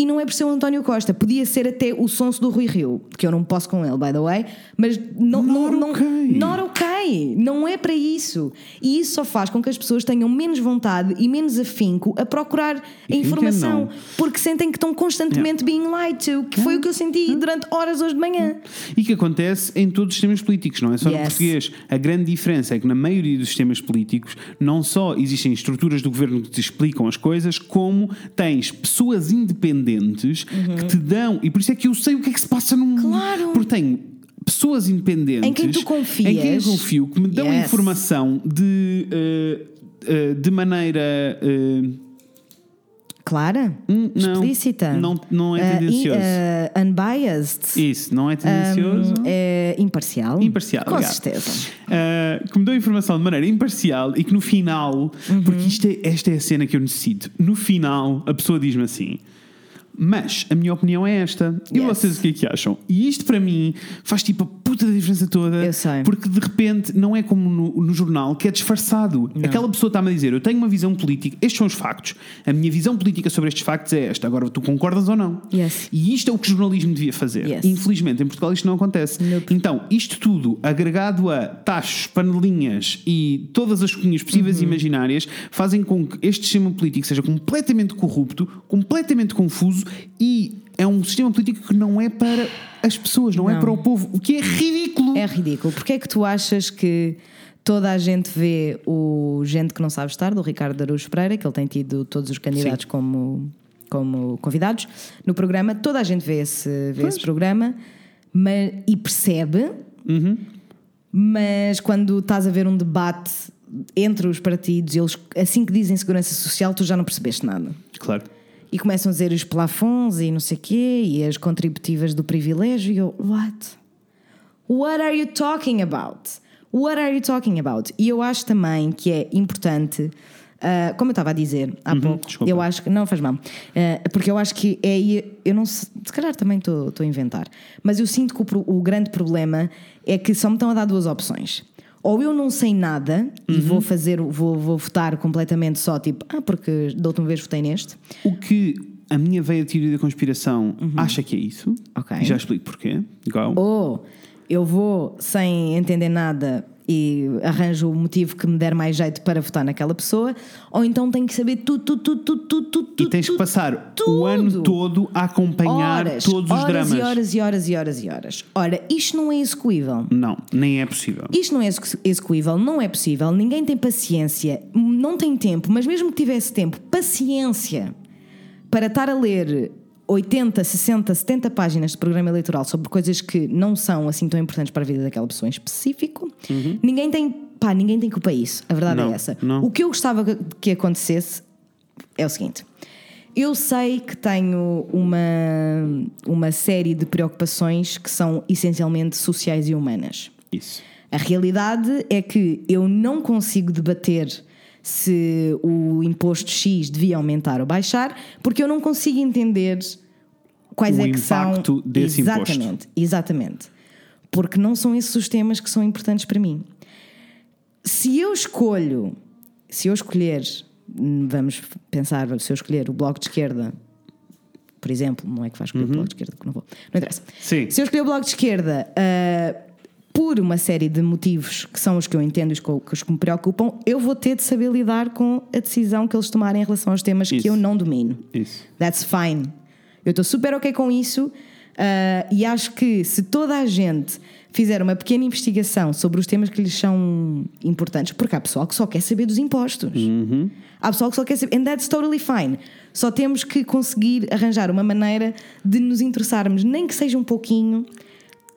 E não é por ser o António Costa, podia ser até o sonso do Rui Rio, que eu não posso com ele, by the way, mas não, não, Not não, okay. not ok, não é para isso. E isso só faz com que as pessoas tenham menos vontade e menos afinco a procurar a informação, não? porque sentem que estão constantemente being lied to, que foi o que eu senti durante horas hoje de manhã. E que acontece em todos os sistemas políticos, não é só no Yes. português. A grande diferença é que na maioria dos sistemas políticos não só existem estruturas do governo que te explicam as coisas, como tens pessoas independentes que te dão. E por isso é que eu sei o que é que se passa mundo. Claro. Porque tenho pessoas independentes Em quem tu confias. em quem eu confio, que me dão Yes. informação de, eh, eh, de maneira. eh, Clara? Hum, não. Explícita? Não- não é tendencioso. e, ah, unbiased? isso, não é tendencioso. É imparcial? Imparcial, Com certeza. Uh, que me deu informação de maneira imparcial e que no final, Uhum. porque isto é- esta é a cena que eu necessito, no final a pessoa diz-me assim. Mas a minha opinião é esta. E Yes. vocês o que é que acham? E isto para mim faz tipo puta da diferença toda. Eu sei. Porque de repente não é como no, no jornal que é disfarçado. Aquela pessoa está-me a dizer: Eu tenho uma visão política, estes são os factos. A minha visão política sobre estes factos é esta. Agora tu concordas ou não? Yes. E isto é o que o jornalismo devia fazer. Yes. Infelizmente em Portugal isto não acontece. Nope. Então, isto tudo agregado a tachos, panelinhas e todas as cozinhas possíveis Uhum. e imaginárias fazem com que este sistema político seja completamente corrupto, completamente confuso e é um sistema político que não é para as pessoas, não, é Não. para o povo, o que é ridículo. É ridículo. Porquê é que tu achas que toda a gente vê o Gente que não sabe estar, do Ricardo Araújo Pereira, que ele tem tido todos os candidatos como, como convidados no programa, toda a gente vê esse, vê esse programa mas, e percebe, mas quando estás a ver um debate entre os partidos, eles assim que dizem segurança social, tu já não percebeste nada. Claro. E começam a dizer os plafons e não sei quê, e as contributivas do privilégio, e eu, what? What are you talking about? What are you talking about? E eu acho também que é importante, ah, como eu estava a dizer há pouco, desculpa. eu acho que, não faz mal, Ah, porque eu acho que é, aí- eu não sei, se calhar também estou a inventar, mas eu sinto que o, o grande problema é que só me estão a dar duas opções. Ou eu não sei nada e Uhum. vou fazer, vou, vou votar completamente só tipo, ah, porque da última vez votei neste. O que a minha veia teoria da conspiração acha que é isso. Uhum. Ok. E já explico porquê. Igual. Ou eu vou sem entender nada e arranjo o motivo que me der mais jeito para votar naquela pessoa, ou então tenho que saber tudo, tudo, tudo, tudo, tudo, tudo. E tens que tudo, passar o tudo. ano todo a acompanhar horas, todos os horas dramas. e horas e horas e horas e horas. Ora, isto não é execuível. Não, nem é possível. Isto não é execu- execuível, não é possível, ninguém tem paciência, não tem tempo, mas mesmo que tivesse tempo, paciência para estar a ler 80, 60, 70 páginas de programa eleitoral sobre coisas que não são assim tão importantes para a vida daquela pessoa em específico, ninguém tem, pá, ninguém tem culpa isso. A verdade Não, é essa. não. O que eu gostava que- que acontecesse é o seguinte. Eu sei que tenho uma, uma série de preocupações que são essencialmente sociais e humanas. Isso. A realidade é que eu não consigo debater se o imposto X devia aumentar ou baixar, porque eu não consigo entender quais O é que são. impacto desse imposto. exatamente, exatamente. Porque não são esses os temas que são importantes para mim. Se eu escolho, se eu escolher, vamos pensar, se eu escolher o bloco de esquerda, por exemplo, não é que vais escolher o bloco de esquerda, que não vou, não interessa. Sim. Se eu escolher o bloco de esquerda ah, por uma série de motivos que são os que eu entendo e os os que me preocupam, eu vou ter de saber lidar com a decisão que eles tomarem em relação aos temas Isso. que eu não domino. Isso. That's fine. Eu estou super ok com isso ah, e acho que se toda a gente fizer uma pequena investigação sobre os temas que lhes são importantes, porque há pessoal que só quer saber dos impostos. Há pessoal que só quer saber. And that's totally fine. Só temos que conseguir arranjar uma maneira de nos interessarmos, nem que seja um pouquinho,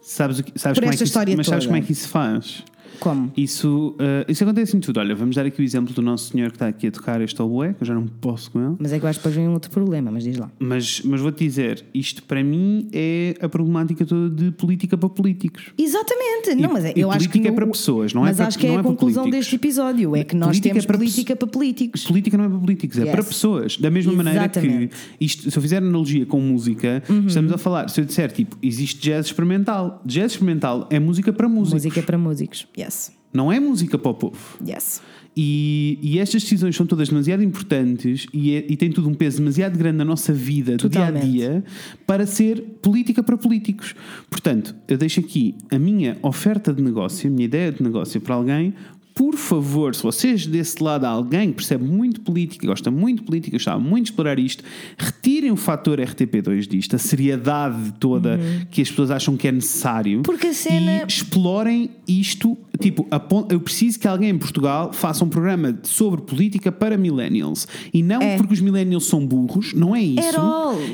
Sabes, que, sabes Por como é que isso, mas sabes toda. como é que isso faz? Como? Isso, eh, isso acontece em tudo. Olha, vamos dar aqui o exemplo do nosso senhor que está aqui a tocar este oboé, que eu já não posso com ele. Mas é que eu acho que depois vem um outro problema, mas diz lá. Mas, mas vou-te dizer, isto para mim é a problemática toda de política para políticos. Exatamente. Não, mas é- e eu acho que. política é para pessoas, não é mas para- acho que é a é conclusão deste episódio. É que nós Política é temos para política para políticos. Política não é para políticos, é Yes. para pessoas. Da mesma maneira que Exatamente. isto, se eu fizer analogia com música, Uhum. estamos a falar, se eu disser tipo, existe jazz experimental. Jazz experimental é música para músicos. Música para músicos. Yes. Não é música para o povo. Yes. E, e estas decisões são todas demasiado importantes e, é- e têm tudo um peso demasiado grande na nossa vida do dia a dia para ser política para políticos. Portanto, eu deixo aqui a minha oferta de negócio, a minha ideia de negócio para alguém. Por favor, se vocês desse lado há alguém que percebe muito política, gosta muito de política, está muito de explorar isto, retirem o fator RTP2 disto, a seriedade toda que as pessoas acham que é necessário. Uhum. Porque a cena- E explorem isto. Tipo, eu preciso que alguém em Portugal faça um programa sobre política para millennials. E não É. porque os millennials são burros, não é isso.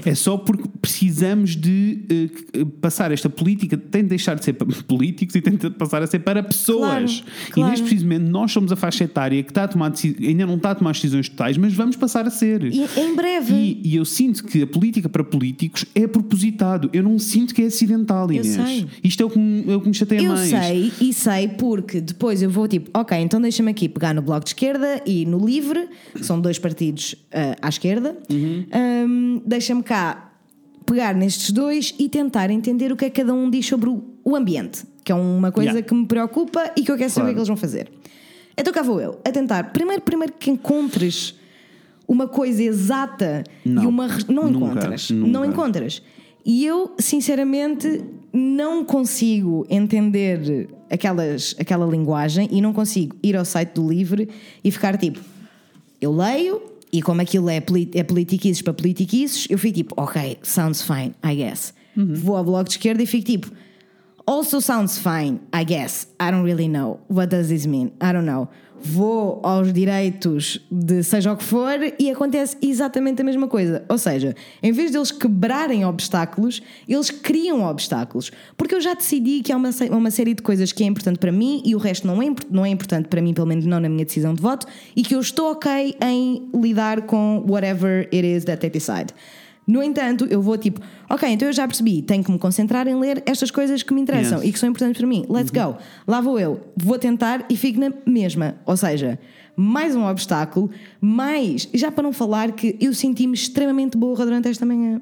É só porque precisamos de que- passar esta política, tem de deixar de ser para políticos e tem de passar a ser para pessoas. Claro, E claro. neste preciso momento nós somos a faixa etária que está a tomar ainda não está a tomar decisões totais, mas vamos passar a ser. E em breve. E, e eu sinto que a política para políticos é propositado. Eu não sinto que é acidental, Inês. sei. Isto é o que me, é o que me chateia Eu mais. sei, e sei porque depois eu vou tipo, ok, então deixa-me aqui pegar no Bloco de Esquerda e no Livre, que são dois partidos ah, à esquerda, Uhum. Ahm, deixa-me cá pegar nestes dois e tentar entender o que é que cada um diz sobre o, ambiente, que é uma coisa Yeah. que me preocupa e que eu quero saber o Claro. que eles vão fazer. Então cá vou eu, a tentar, primeiro, primeiro que encontres uma coisa exata Não. e uma. Não Nunca, encontras. nunca. Não encontras. E eu, sinceramente, não consigo entender aquelas, aquela linguagem e não consigo ir ao site do Livre e ficar tipo. Eu leio e como aquilo é, poli- é politiquices para politiquices, eu fico tipo, ok, sounds fine, I guess. Vou ao bloco de esquerda e fico tipo, also sounds fine, I guess. I don't really know. What does this mean? I don't know. Vou aos direitos de seja o que for e acontece exatamente a mesma coisa. Ou seja, em vez deles quebrarem obstáculos, eles criam obstáculos. Porque eu já decidi que há uma, uma série de coisas que é importante para mim e o resto não é, não é importante para mim, pelo menos não na minha decisão de voto, e que eu estou ok em lidar com whatever it is that they decide. No entanto, eu vou tipo, ok, então eu já percebi, tenho que me concentrar em ler estas coisas que me interessam Yes. e que são importantes para mim. Let's go. Lá vou eu, vou tentar e fico na mesma. Ou seja, mais um obstáculo, mais. Já para não falar que eu senti-me extremamente burra durante esta manhã.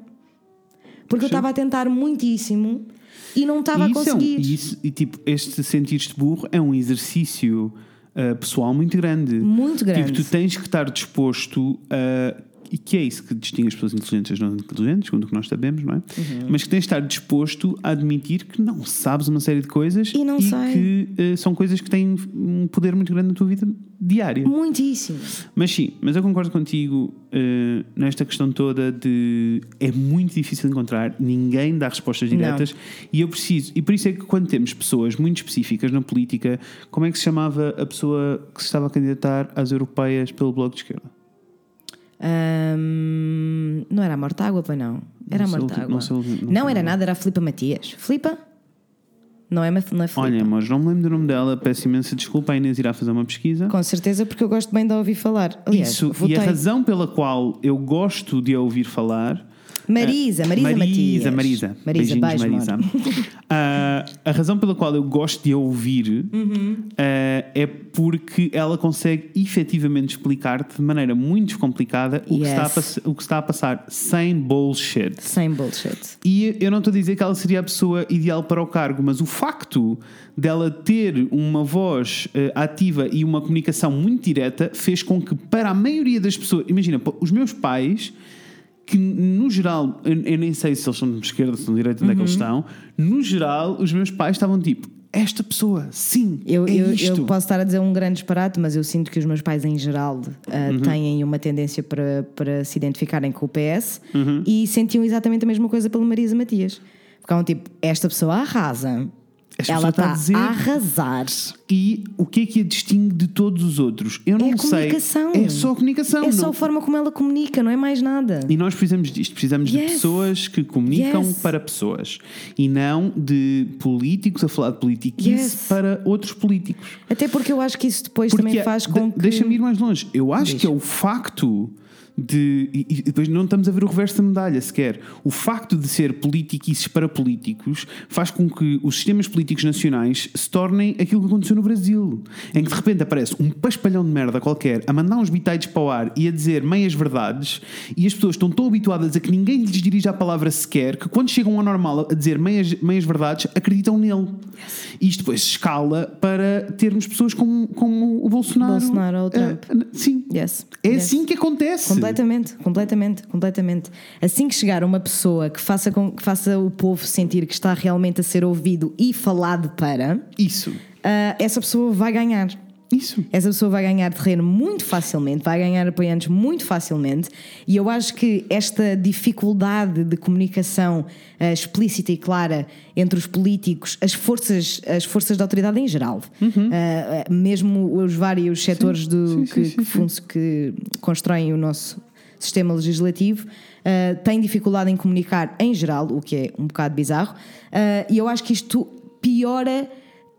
Porque eu estava a tentar muitíssimo e não estava a isso é um- conseguir. e, isso- e, tipo, este sentir-te burro é um exercício uh, pessoal muito grande. Muito grande. Tipo, tu tens que estar disposto a. E que é isso que distingue as pessoas inteligentes das não inteligentes, segundo o que nós sabemos, não é? Uhum. Mas que tens de estar disposto a admitir que não sabes uma série de coisas E não sei. que uh, são coisas que têm um poder muito grande na tua vida diária. Muitíssimo. Mas sim, mas eu concordo contigo eh, nesta questão toda de é muito difícil encontrar, ninguém dá respostas diretas e eu preciso, e por isso é que quando temos pessoas muito específicas na política, como é que se chamava a pessoa que se estava a candidatar às europeias pelo Bloco de Esquerda? Ahm, não era a Mortágua, pois não. Era Não a Mortágua. não sei não Não, sei era o- nada, era a Filipa Matias. Filipa? Não é, não é Filipa. Olha, mas não me lembro do nome dela, peço imensa desculpa, a Inês irá fazer uma pesquisa. Com certeza, porque eu gosto bem de a ouvir falar. Aliás, Isso, votei. e a razão pela qual eu gosto de a ouvir falar Marisa, Marisa, Marisa, Matias. Marisa. Marisa, Beijinhos, beijo, Marisa. Ah, a razão pela qual eu gosto de a ouvir Uhum. ah, é porque ela consegue efetivamente explicar-te de maneira muito descomplicada o, que Yes. está a o que está a passar sem bullshit. Sem bullshit. E eu não estou a dizer que ela seria a pessoa ideal para o cargo, mas o facto dela ter uma voz eh, ativa e uma comunicação muito direta fez com que, para a maioria das pessoas, imagina, os meus pais, que no geral, eu, eu nem sei se eles são de esquerda, se são de direita, onde é que eles estão, no geral, os meus pais estavam tipo, esta pessoa, sim, Eu, é eu, eu posso estar a dizer um grande disparate, mas eu sinto que os meus pais, em geral, ah, Uhum. têm uma tendência para, para se identificarem com o PS Uhum. e sentiam exatamente a mesma coisa pela Marisa Matias. Ficavam tipo, esta pessoa arrasa. Esta Ela está está a dizer a arrasar. e o que é que a distingue de todos os outros? Eu não É sei. comunicação. É só comunicação. É só não- a forma como ela comunica, não é mais nada. E nós precisamos disto, precisamos de Yes. pessoas que comunicam Yes. para pessoas e não de políticos a falar de politiquice Yes. para outros políticos. Até porque eu acho que isso depois Porque também é- faz de- com que. Deixa-me ir mais longe. Eu acho Diz. que é o facto de. E, e depois não estamos a ver o reverso da medalha sequer. O facto de ser politiquices para políticos faz com que os sistemas políticos nacionais se tornem aquilo que aconteceu no Brasil. Em que de repente aparece um paspalhão de merda qualquer a mandar uns bitites para o ar e a dizer meias verdades e as pessoas estão tão habituadas a que ninguém lhes dirija a palavra sequer que quando chegam ao normal a dizer meias, meias verdades acreditam nele. E isto depois escala para termos pessoas como, como o Bolsonaro. Bolsonaro ou o Trump. Eh, sim. Yes. É Yes. assim que acontece. Completamente, completamente, completamente. Assim que chegar uma pessoa que faça, com, que faça o povo sentir que está realmente a ser ouvido e falado para, Isso. ah, essa pessoa vai ganhar. Isso. Essa pessoa vai ganhar terreno muito facilmente, vai ganhar apoiantes muito facilmente, e eu acho que esta dificuldade de comunicação ah, explícita e clara entre os políticos, as forças, as forças da autoridade em geral, ah, ah, mesmo os vários setores do, Uhum. Sim, sim, que, sim, que que constroem o nosso sistema legislativo, ah, têm dificuldade em comunicar em geral, o que é um bocado bizarro, e eu acho que isto piora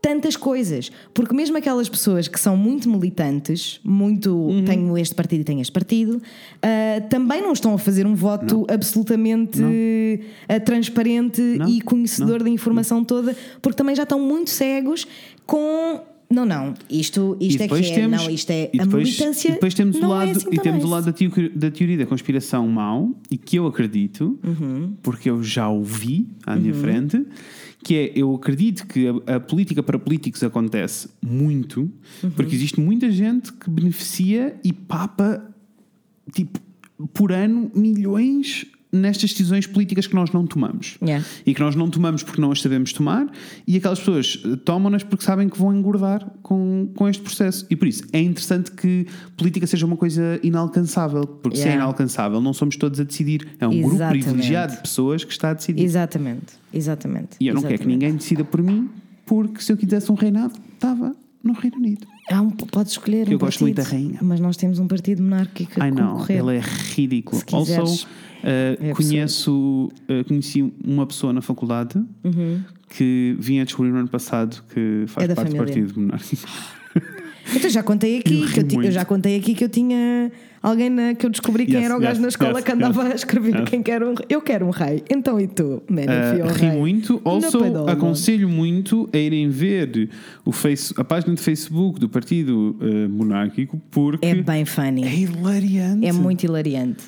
tantas coisas, porque mesmo aquelas pessoas que são muito militantes, muito Uhum. tenho este partido e tenho este partido, ah, também não estão a fazer um voto absolutamente ah, transparente Não. e conhecedor Não. da informação toda, porque também já estão muito cegos com não, não, isto, isto é que é, temos, não, isto é e a depois, militância. e depois temos o não lado, é assim e temos o lado da, teo- da teoria da conspiração mau e que eu acredito, Uhum. porque eu já ouvi à minha frente, que é eu acredito que a, a política para políticos acontece muito, Uhum. porque existe muita gente que beneficia e papa tipo por ano milhões nestas decisões políticas que nós não tomamos Yeah. e que nós não tomamos porque não as sabemos tomar e aquelas pessoas eh, tomam-nas porque sabem que vão engordar com, com este processo e por isso é interessante que política seja uma coisa inalcançável porque se é Yeah. inalcançável não somos todos a decidir é um grupo Exatamente. privilegiado de pessoas que está a decidir Exatamente, exatamente. e eu não quero que exatamente. ninguém decida por mim porque se eu quisesse um reinado estava no Reino Unido Há um, podes escolher Eu um gosto muito partido, da rainha. Mas nós temos um partido monárquico a Ai não, concorrer. ele é ridículo. Also, uh, é conheço, uh, conheci uma pessoa na faculdade que vinha a descobrir no ano passado que faz Uhum. É parte do partido monárquico. Então já contei aqui, Eu que eu, eu já contei aqui que eu tinha alguém na- que eu descobri quem Yes, era o gajo yes, na escola yes, que andava a escrever quem quer um Eu quero um rei. Então e tu? Man, Uh, uh, ri muito. Also, aconselho muito a irem ver o face, a página de Facebook do Partido uh, Monárquico porque É bem funny. é hilariante. É muito hilariante.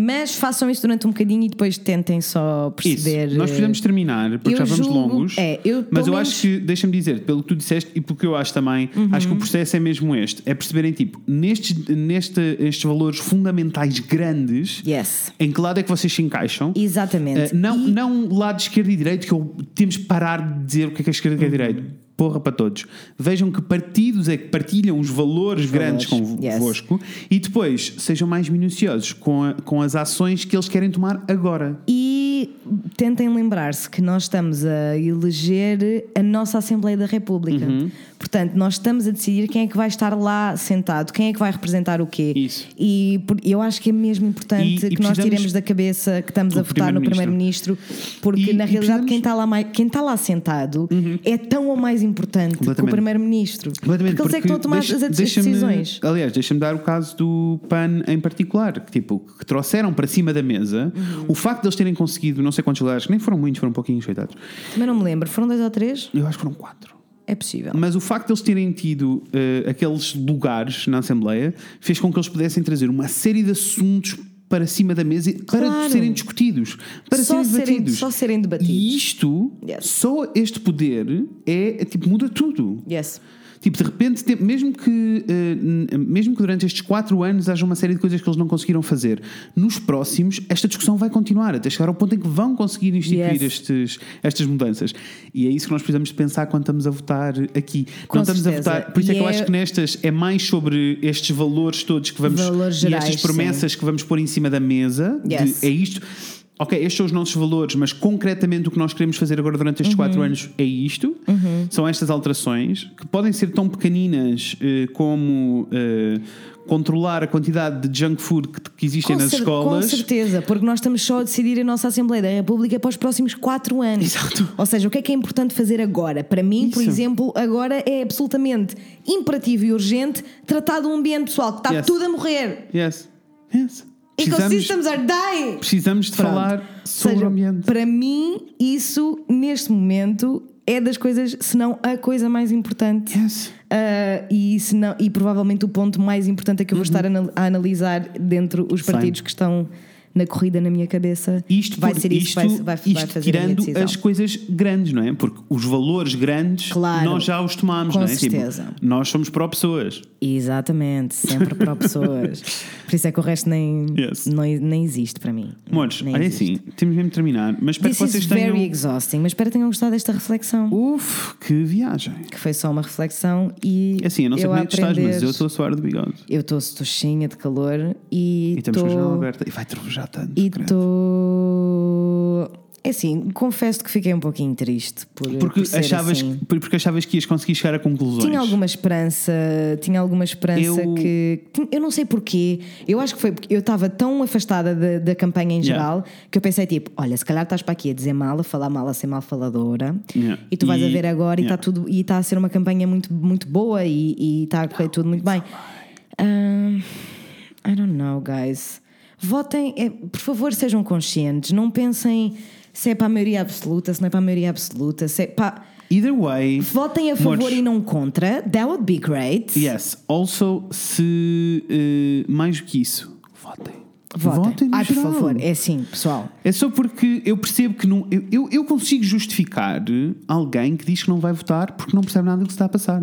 Mas façam isso durante um bocadinho e depois tentem só Isso. perceber. Nós precisamos terminar, porque eu já vamos julgo- longos. é, eu, mas eu menos- acho que, deixa-me dizer, pelo que tu disseste e porque eu acho também, acho Uhum. que o processo é mesmo este: é perceberem, tipo, nestes, neste, estes valores fundamentais grandes, Yes. em que lado é que vocês se encaixam? Exatamente. Uh, não, E- não lado esquerda e direito, que eu, temos que parar de dizer o que é que é esquerda e o que é Uhum. direito. Porra para todos. Vejam que partidos é que partilham os valores, grandes yes. convosco e depois sejam mais minuciosos com, a- com as ações que eles querem tomar agora. E tentem lembrar-se que nós estamos a eleger a nossa Assembleia da República. Uhum. Portanto, nós estamos a decidir quem é que vai estar lá sentado, quem é que vai representar o quê. Isso. E eu acho que é mesmo importante E- e que nós precisamos- tiremos da cabeça que estamos a votar no Primeiro-Ministro. Porque E- na e realidade Uhum. quem está lá, mais, quem está lá sentado é tão ou mais importante que o. Primeiro-Ministro. Porque eles é que estão a tomar deixa- as, decisões. Aliás, deixa-me dar o caso do PAN em particular, que, tipo, que trouxeram para cima da mesa Uhum. o facto de eles terem conseguido não sei quantos lugares, que nem foram muitos, foram um pouquinho coitados. Também não me lembro, foram dois ou três? Eu acho que foram quatro. É possível. Mas o facto de eles terem tido eh, aqueles lugares na Assembleia fez com que eles pudessem trazer uma série de assuntos para cima da mesa para Claro. serem discutidos, para Só serem serem- debatidos. só serem debatidos. E isto, Yes. só este poder é, é, tipo, muda tudo. Yes. Tipo, de repente, mesmo que, eh, mesmo que durante estes quatro anos haja uma série de coisas que eles não conseguiram fazer, nos próximos, esta discussão vai continuar até chegar ao ponto em que vão conseguir instituir Yes. estes, estas mudanças. E é isso que nós precisamos de pensar quando estamos a votar aqui. Com não estamos certeza. a votar. Por isso é E que eu é- acho que nestas é mais sobre estes valores todos que vamos Valores e gerais, estas promessas que vamos pôr em cima da mesa. de- Yes. é isto. Ok, estes são os nossos valores, mas concretamente o que nós queremos fazer agora durante estes Uhum. quatro anos é isto. São estas alterações que podem ser tão pequeninas eh, como eh, controlar a quantidade de junk food que, que existem Com, nas cer- escolas. com certeza, porque nós estamos só a decidir a nossa Assembleia da República para os próximos quatro anos. Exato. Ou seja, o que é que é importante fazer agora? Para mim, por Isso. exemplo, agora é absolutamente imperativo e urgente tratar do ambiente pessoal, que está Yes. tudo a morrer. Yes. Yes. Ecosystems are dying! precisamos de Pronto. falar sobre Seja, o ambiente. Para mim, isso, neste momento, é das coisas, se não a coisa mais importante. Yes. Ah, e, se não, e provavelmente o ponto mais importante é que eu vou estar a, anal- a analisar dentro os Sim. partidos que estão na corrida na minha cabeça. Isto, vai por- ser isso, isto, vai, vai, vai isto fazer a minha tirando as coisas grandes, não é? Porque os valores grandes Claro. nós já os tomamos, Com não é? Tipo, certeza. nós somos pró-pessoas. Exatamente, sempre para pessoas. Por isso é que o resto nem, Yes. não, nem existe para mim. Mores, olha existe. assim, temos mesmo de terminar, mas espero This que vocês very tenham. exhausting, mas espero que tenham gostado desta reflexão. Uf, que viagem. Que foi só uma reflexão e. É Assim, eu não sei como é que estás, mas eu estou a suar de bigode. Eu estou tossinha de calor e E estamos com a janela estou. aberta. E vai trovejar tanto. E estou. É assim, confesso que fiquei um pouquinho triste por, Porque por achavas, assim. que- porque achavas que ias conseguir chegar a conclusões. Tinha alguma esperança, tinha alguma esperança Eu- que. Eu não sei porquê. Eu acho que foi porque eu estava tão afastada da, da campanha em Yeah. geral que eu pensei tipo: olha, se calhar estás para aqui a dizer mal, a falar mal, a ser mal faladora. Yeah. E tu vais E- a ver agora e está yeah. tudo. E está a ser uma campanha muito, muito boa e e está a correr tudo muito bem. Um, I don't know, guys. Votem, é, por favor, sejam conscientes. Não pensem se é para a maioria absoluta, se não é para a maioria absoluta. Se é para... Either way. Votem a favor Mores, e não contra. That would be great. Yes. Also, se eh, mais do que isso, votem. Votem. no Ai, por geral. favor. É assim, pessoal. É só porque eu percebo que não. Eu, eu, eu consigo justificar alguém que diz que não vai votar porque não percebe nada do que se está a passar.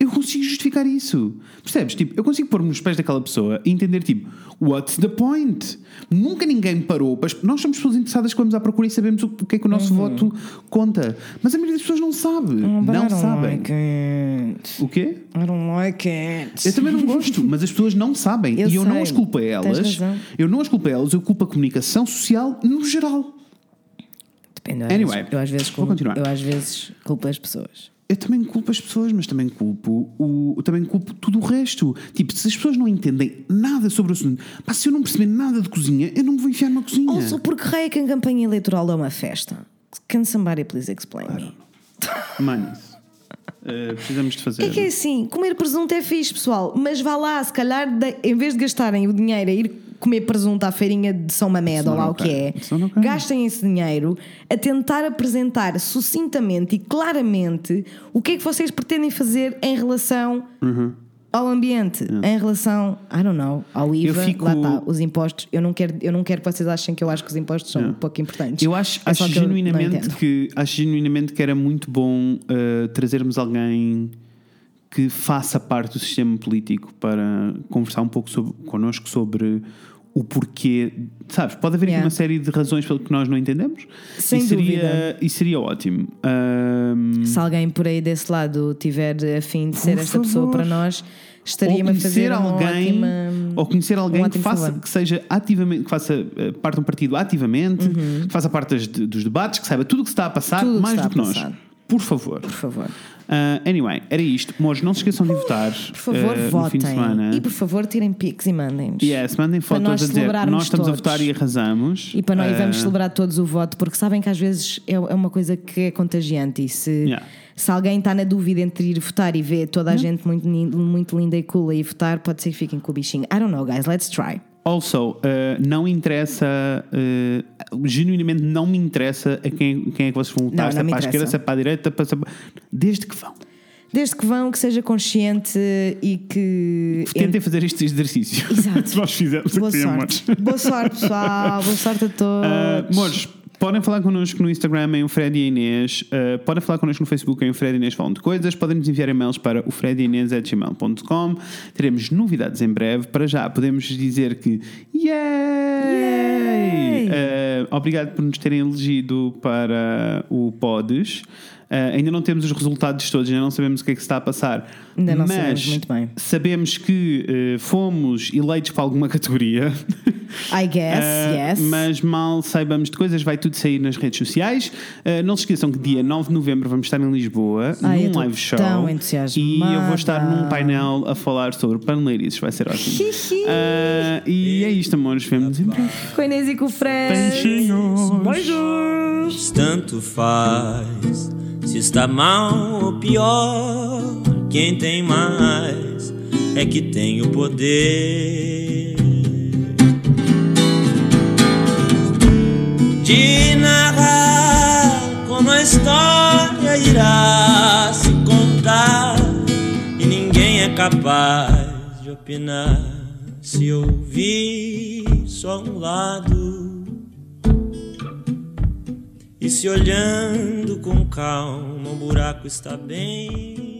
Eu consigo justificar isso. Percebes? Tipo, eu consigo pôr-me nos pés daquela pessoa e entender, tipo, what's the point? Nunca ninguém parou. para- Nós somos pessoas interessadas que vamos à procura e sabemos o que é que o nosso voto conta. Mas a maioria das pessoas não sabe. Uhum. I não don't sabem. like. O quê? I don't like it. Eu também não gosto, mas as pessoas não sabem. Eu e eu não sei. as culpo a elas. Eu não as culpo a elas, eu culpo a comunicação social no geral. Depende. Anyway, vezes- eu às vezes culpo, eu às vezes culpo as pessoas. Eu também culpo as pessoas, mas também culpo o, também culpo tudo o resto. Tipo, se as pessoas não entendem nada sobre o assunto, pá, se eu não perceber nada de cozinha, eu não me vou enfiar numa cozinha. Also, porque raio é que a campanha eleitoral é uma festa? Can somebody please explain me? Manos, eh, precisamos de fazer. É que é assim, comer presunto é fixe, pessoal, mas vá lá, se calhar, em vez de gastarem o dinheiro a ir comer presunto à feirinha de São Mamede Isso ou lá o que é, gastem esse dinheiro a tentar apresentar sucintamente e claramente o que é que vocês pretendem fazer em relação Uhum. ao ambiente, em relação, I don't know, ao IVA, fico- lá está, os impostos. Eu não, quero, eu não quero que vocês achem que eu acho que os impostos são um pouco importantes. Eu acho, É acho, eu genuinamente entendo. que, acho genuinamente que era muito bom eh, trazermos alguém que faça parte do sistema político para conversar um pouco sobre, connosco sobre o porquê. Sabes, pode haver Yeah. uma série de razões pelo que nós não entendemos. Sem e seria, dúvida. E seria ótimo. Ahm, Se alguém por aí desse lado tiver a fim de ser Por esta pessoa para nós, estaria-me a fazer uma alguém ótima. ou conhecer alguém que ótimo faça favor. que seja ativamente que faça eh, parte de um partido ativamente que faça parte das- dos debates que saiba tudo o que está a passar Tudo que mais do que a nós por favor Por favor, Ah, anyway era isto Mores, não se esqueçam de votar por favor, no votem. fim de semana E por favor, tirem pics e mandem-nos. yes, mandem Para nós fotos a dizer nós estamos a todos. votar e arrasamos E para nós Ah, vamos celebrar todos o voto, porque sabem que às vezes é, é uma coisa que é contagiante. E se, Yeah. se alguém está na dúvida entre ir votar e ver toda a gente muito, muito linda e cool a ir votar, pode ser que fiquem com o bichinho. I don't know, guys, let's try. Also, uh, não interessa, uh, genuinamente não me interessa a quem, quem é que vocês vão votar, se é para a esquerda, se é para a direita, para, se é para- desde que vão. Desde que vão, que seja consciente e que. Tentem fazer este exercício. Exato. Nós fizemos Boa aqui, sorte. amores. Boa sorte, pessoal. Boa sorte a todos. Uh, amores, podem falar connosco no Instagram em o Fred e Inês, uh, podem falar connosco no Facebook em o Fred e Inês Falam de Coisas, podem nos enviar e-mails para o fredinês.gmail.com teremos novidades em breve, para já podemos dizer que Yay! Yay! Uh, obrigado por nos terem elegido para o Podes. Uh, ainda não temos os resultados todos, ainda não sabemos o que é que se está a passar. Ainda não mas sabemos muito bem. sabemos que uh, fomos eleitos para alguma categoria. I guess, Uh, yes. Mas mal saibamos de coisas, vai tudo sair nas redes sociais. Uh, não se esqueçam que dia 9 de novembro vamos estar em Lisboa, Ai, num live show. tão e entusiasmada. eu vou estar num painel a falar sobre paneleirices, vai ser ótimo. Uh, e é isto, amores. Vemos em breve. Com a Inês e com o Fred. Beijinhos. Beijos. tanto faz se está mal ou pior. Quem tem mais é que tem o poder de narrar como a história irá se contar e ninguém é capaz de opinar se ouvir só um lado. E se olhando com calma, o buraco está bem